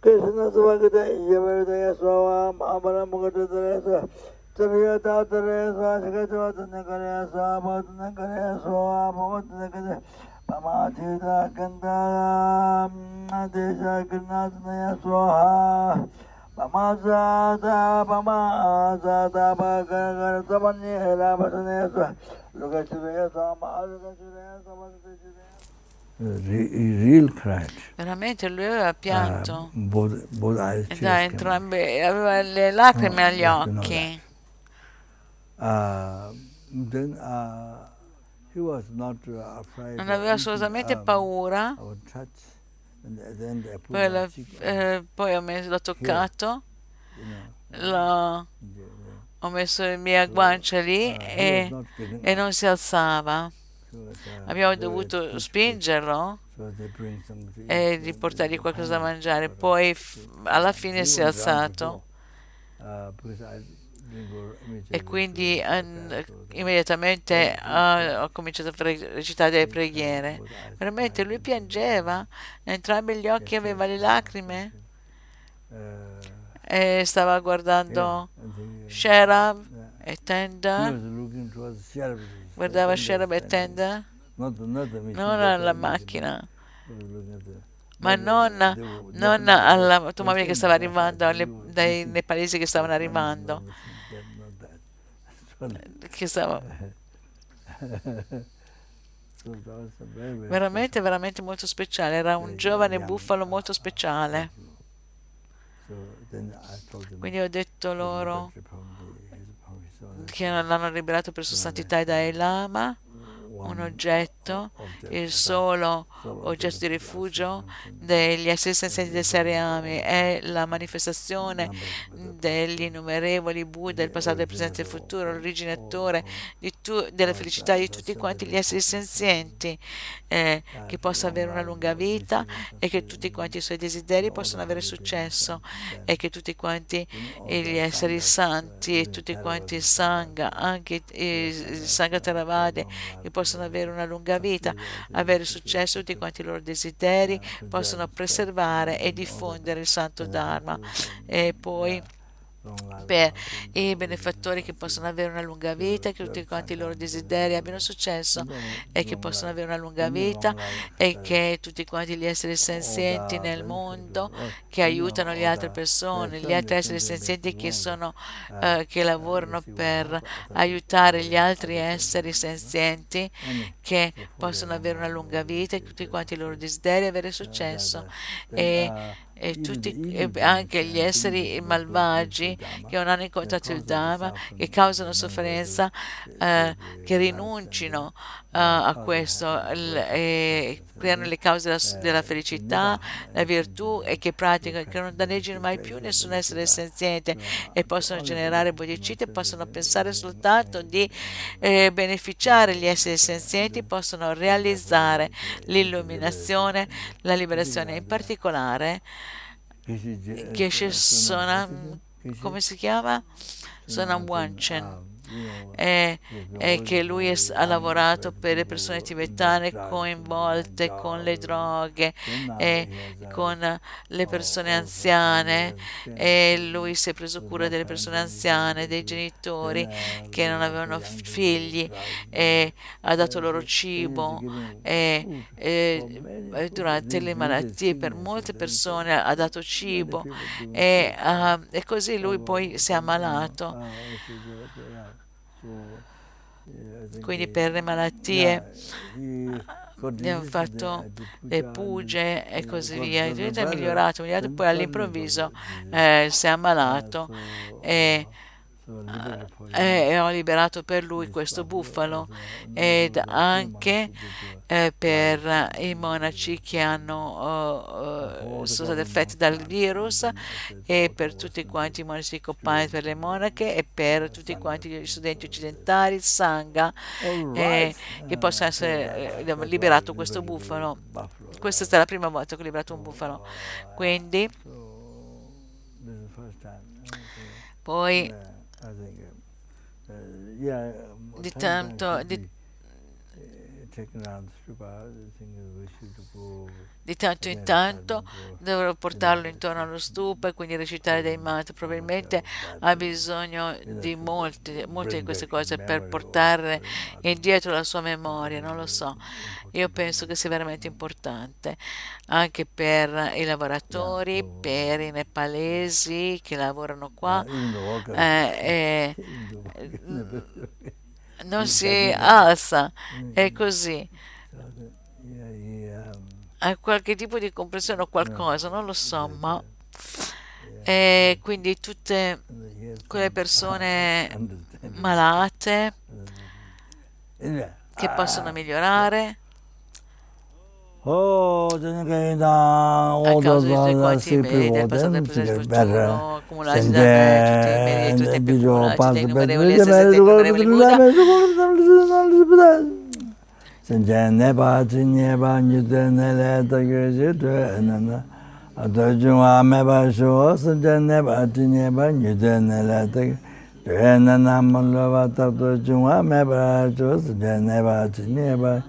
[SPEAKER 2] Krishna svagata ijavirdaya swaha amaramugatadraya swaha Sariyatadraya swaha shikachavatanyakaraya swaha bhavatanyakaraya swaha bhavatanyakaraya Pamathita kandaya desha kirnatanaya swaha Swama Real.
[SPEAKER 1] Veramente lui aveva pianto.
[SPEAKER 2] Uh, both, both
[SPEAKER 1] da entrambe, aveva le lacrime agli occhi.
[SPEAKER 2] Uh, then, uh, not
[SPEAKER 1] non aveva assolutamente paura. Poi, la, eh, poi ho messo, l'ho toccato, l'ho ho messo le mie guance lì e, e non si alzava. Abbiamo dovuto spingerlo e di portargli qualcosa da mangiare. Poi alla fine si è alzato e quindi uh, immediatamente uh, ho cominciato a recitare delle preghiere. Veramente lui piangeva, entrambi gli occhi aveva le lacrime e stava guardando Sherab e Tenda. Guardava Sherab e Tenda, non alla macchina, ma non, non all'automobile che stava arrivando, alle, dai nepalesi che stavano arrivando. Che stava... Veramente, veramente molto speciale. Era un giovane buffalo molto speciale. Quindi ho detto loro che l'hanno liberato per sua santità e Dalai Lama un oggetto, il solo oggetto di rifugio degli esseri senzienti del Seriami è la manifestazione degli innumerevoli Buddha del passato, del presente e del futuro, l'originatore della felicità di tutti quanti gli esseri senzienti, eh, che possa avere una lunga vita e che tutti quanti i suoi desideri possano avere successo e che tutti quanti gli esseri santi e tutti quanti il Sangha, anche il Sangha Theravada, che possono avere una lunga vita, avere successo tutti quanti i loro desideri, possono preservare e diffondere il Santo Dharma. E poi per i benefattori che possono avere una lunga vita, che tutti quanti i loro desideri abbiano successo e che possano avere una lunga vita e che tutti quanti gli esseri senzienti nel mondo che aiutano le altre persone, gli altri esseri senzienti che, sono, uh, che lavorano per aiutare gli altri esseri senzienti che possono avere una lunga vita e tutti quanti i loro desideri avere successo e e, tutti, e anche gli esseri malvagi che non hanno incontrato il Dharma, che causano sofferenza, eh, che rinuncino a questo e creano le cause della, felicità, la virtù e che praticano, che non danneggino mai più nessun essere senziente e possono generare bodhicitta, possono pensare soltanto di eh, beneficiare gli esseri senzienti, possono realizzare l'illuminazione, la liberazione in particolare Geshe Sonam, come si chiama? Sonam Wanchen è, è che lui è, ha lavorato per le persone tibetane coinvolte con le droghe e con le persone anziane e lui si è preso cura delle persone anziane, dei genitori che non avevano figli e ha dato loro cibo e, e durante le malattie per molte persone ha dato cibo e, uh, e così lui poi si è ammalato quindi per le malattie abbiamo fatto le puge e così via, è migliorato, migliorato poi all'improvviso eh, si è ammalato e e ho liberato per lui questo bufalo ed anche eh, per i monaci che hanno, uh, sono stati affetti dal virus e per tutti quanti i monaci di Copan, per le monache e per tutti quanti gli studenti occidentali, il Sangha, eh, che possa essere eh, liberato questo bufalo. Questa è stata la prima volta che ho liberato un bufalo. Quindi, poi I think. Uh,
[SPEAKER 2] yeah. Um, the time to the. Taken around Stupa, the thing is we should go
[SPEAKER 1] di tanto in tanto dovrò portarlo intorno allo stupa e quindi recitare dei mantra. Probabilmente ha bisogno di molte, molte di queste cose per portare indietro la sua memoria, non lo so. Io penso che sia veramente importante anche per i lavoratori, per i nepalesi che lavorano qua. Eh, eh, non si alza, è così ha qualche tipo di comprensione o qualcosa, non lo so, ma e quindi tutte quelle persone malate che possono migliorare
[SPEAKER 2] a causa dei tuoi quanti meri del passato del presente accumulati da me tutti i meri tutti accumulati dei innumerevoli 진제 네바 진예바 뉴데 네레 더게지 되나나 아더중아 메바쇼 진제 네바 진예바 뉴데 네레 더게 되나나 몰라바 더중아 메바쇼 진제 네바 진예바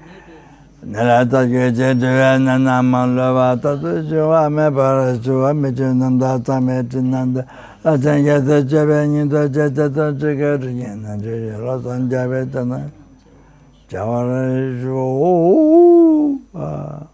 [SPEAKER 2] 네레 더게지 되나나 몰라바 더중아 메바쇼 메진남다 타메진난다 아젠게데 제베닌도 제제도 제게르니나 제로선 제베타나 자완해줘. 아.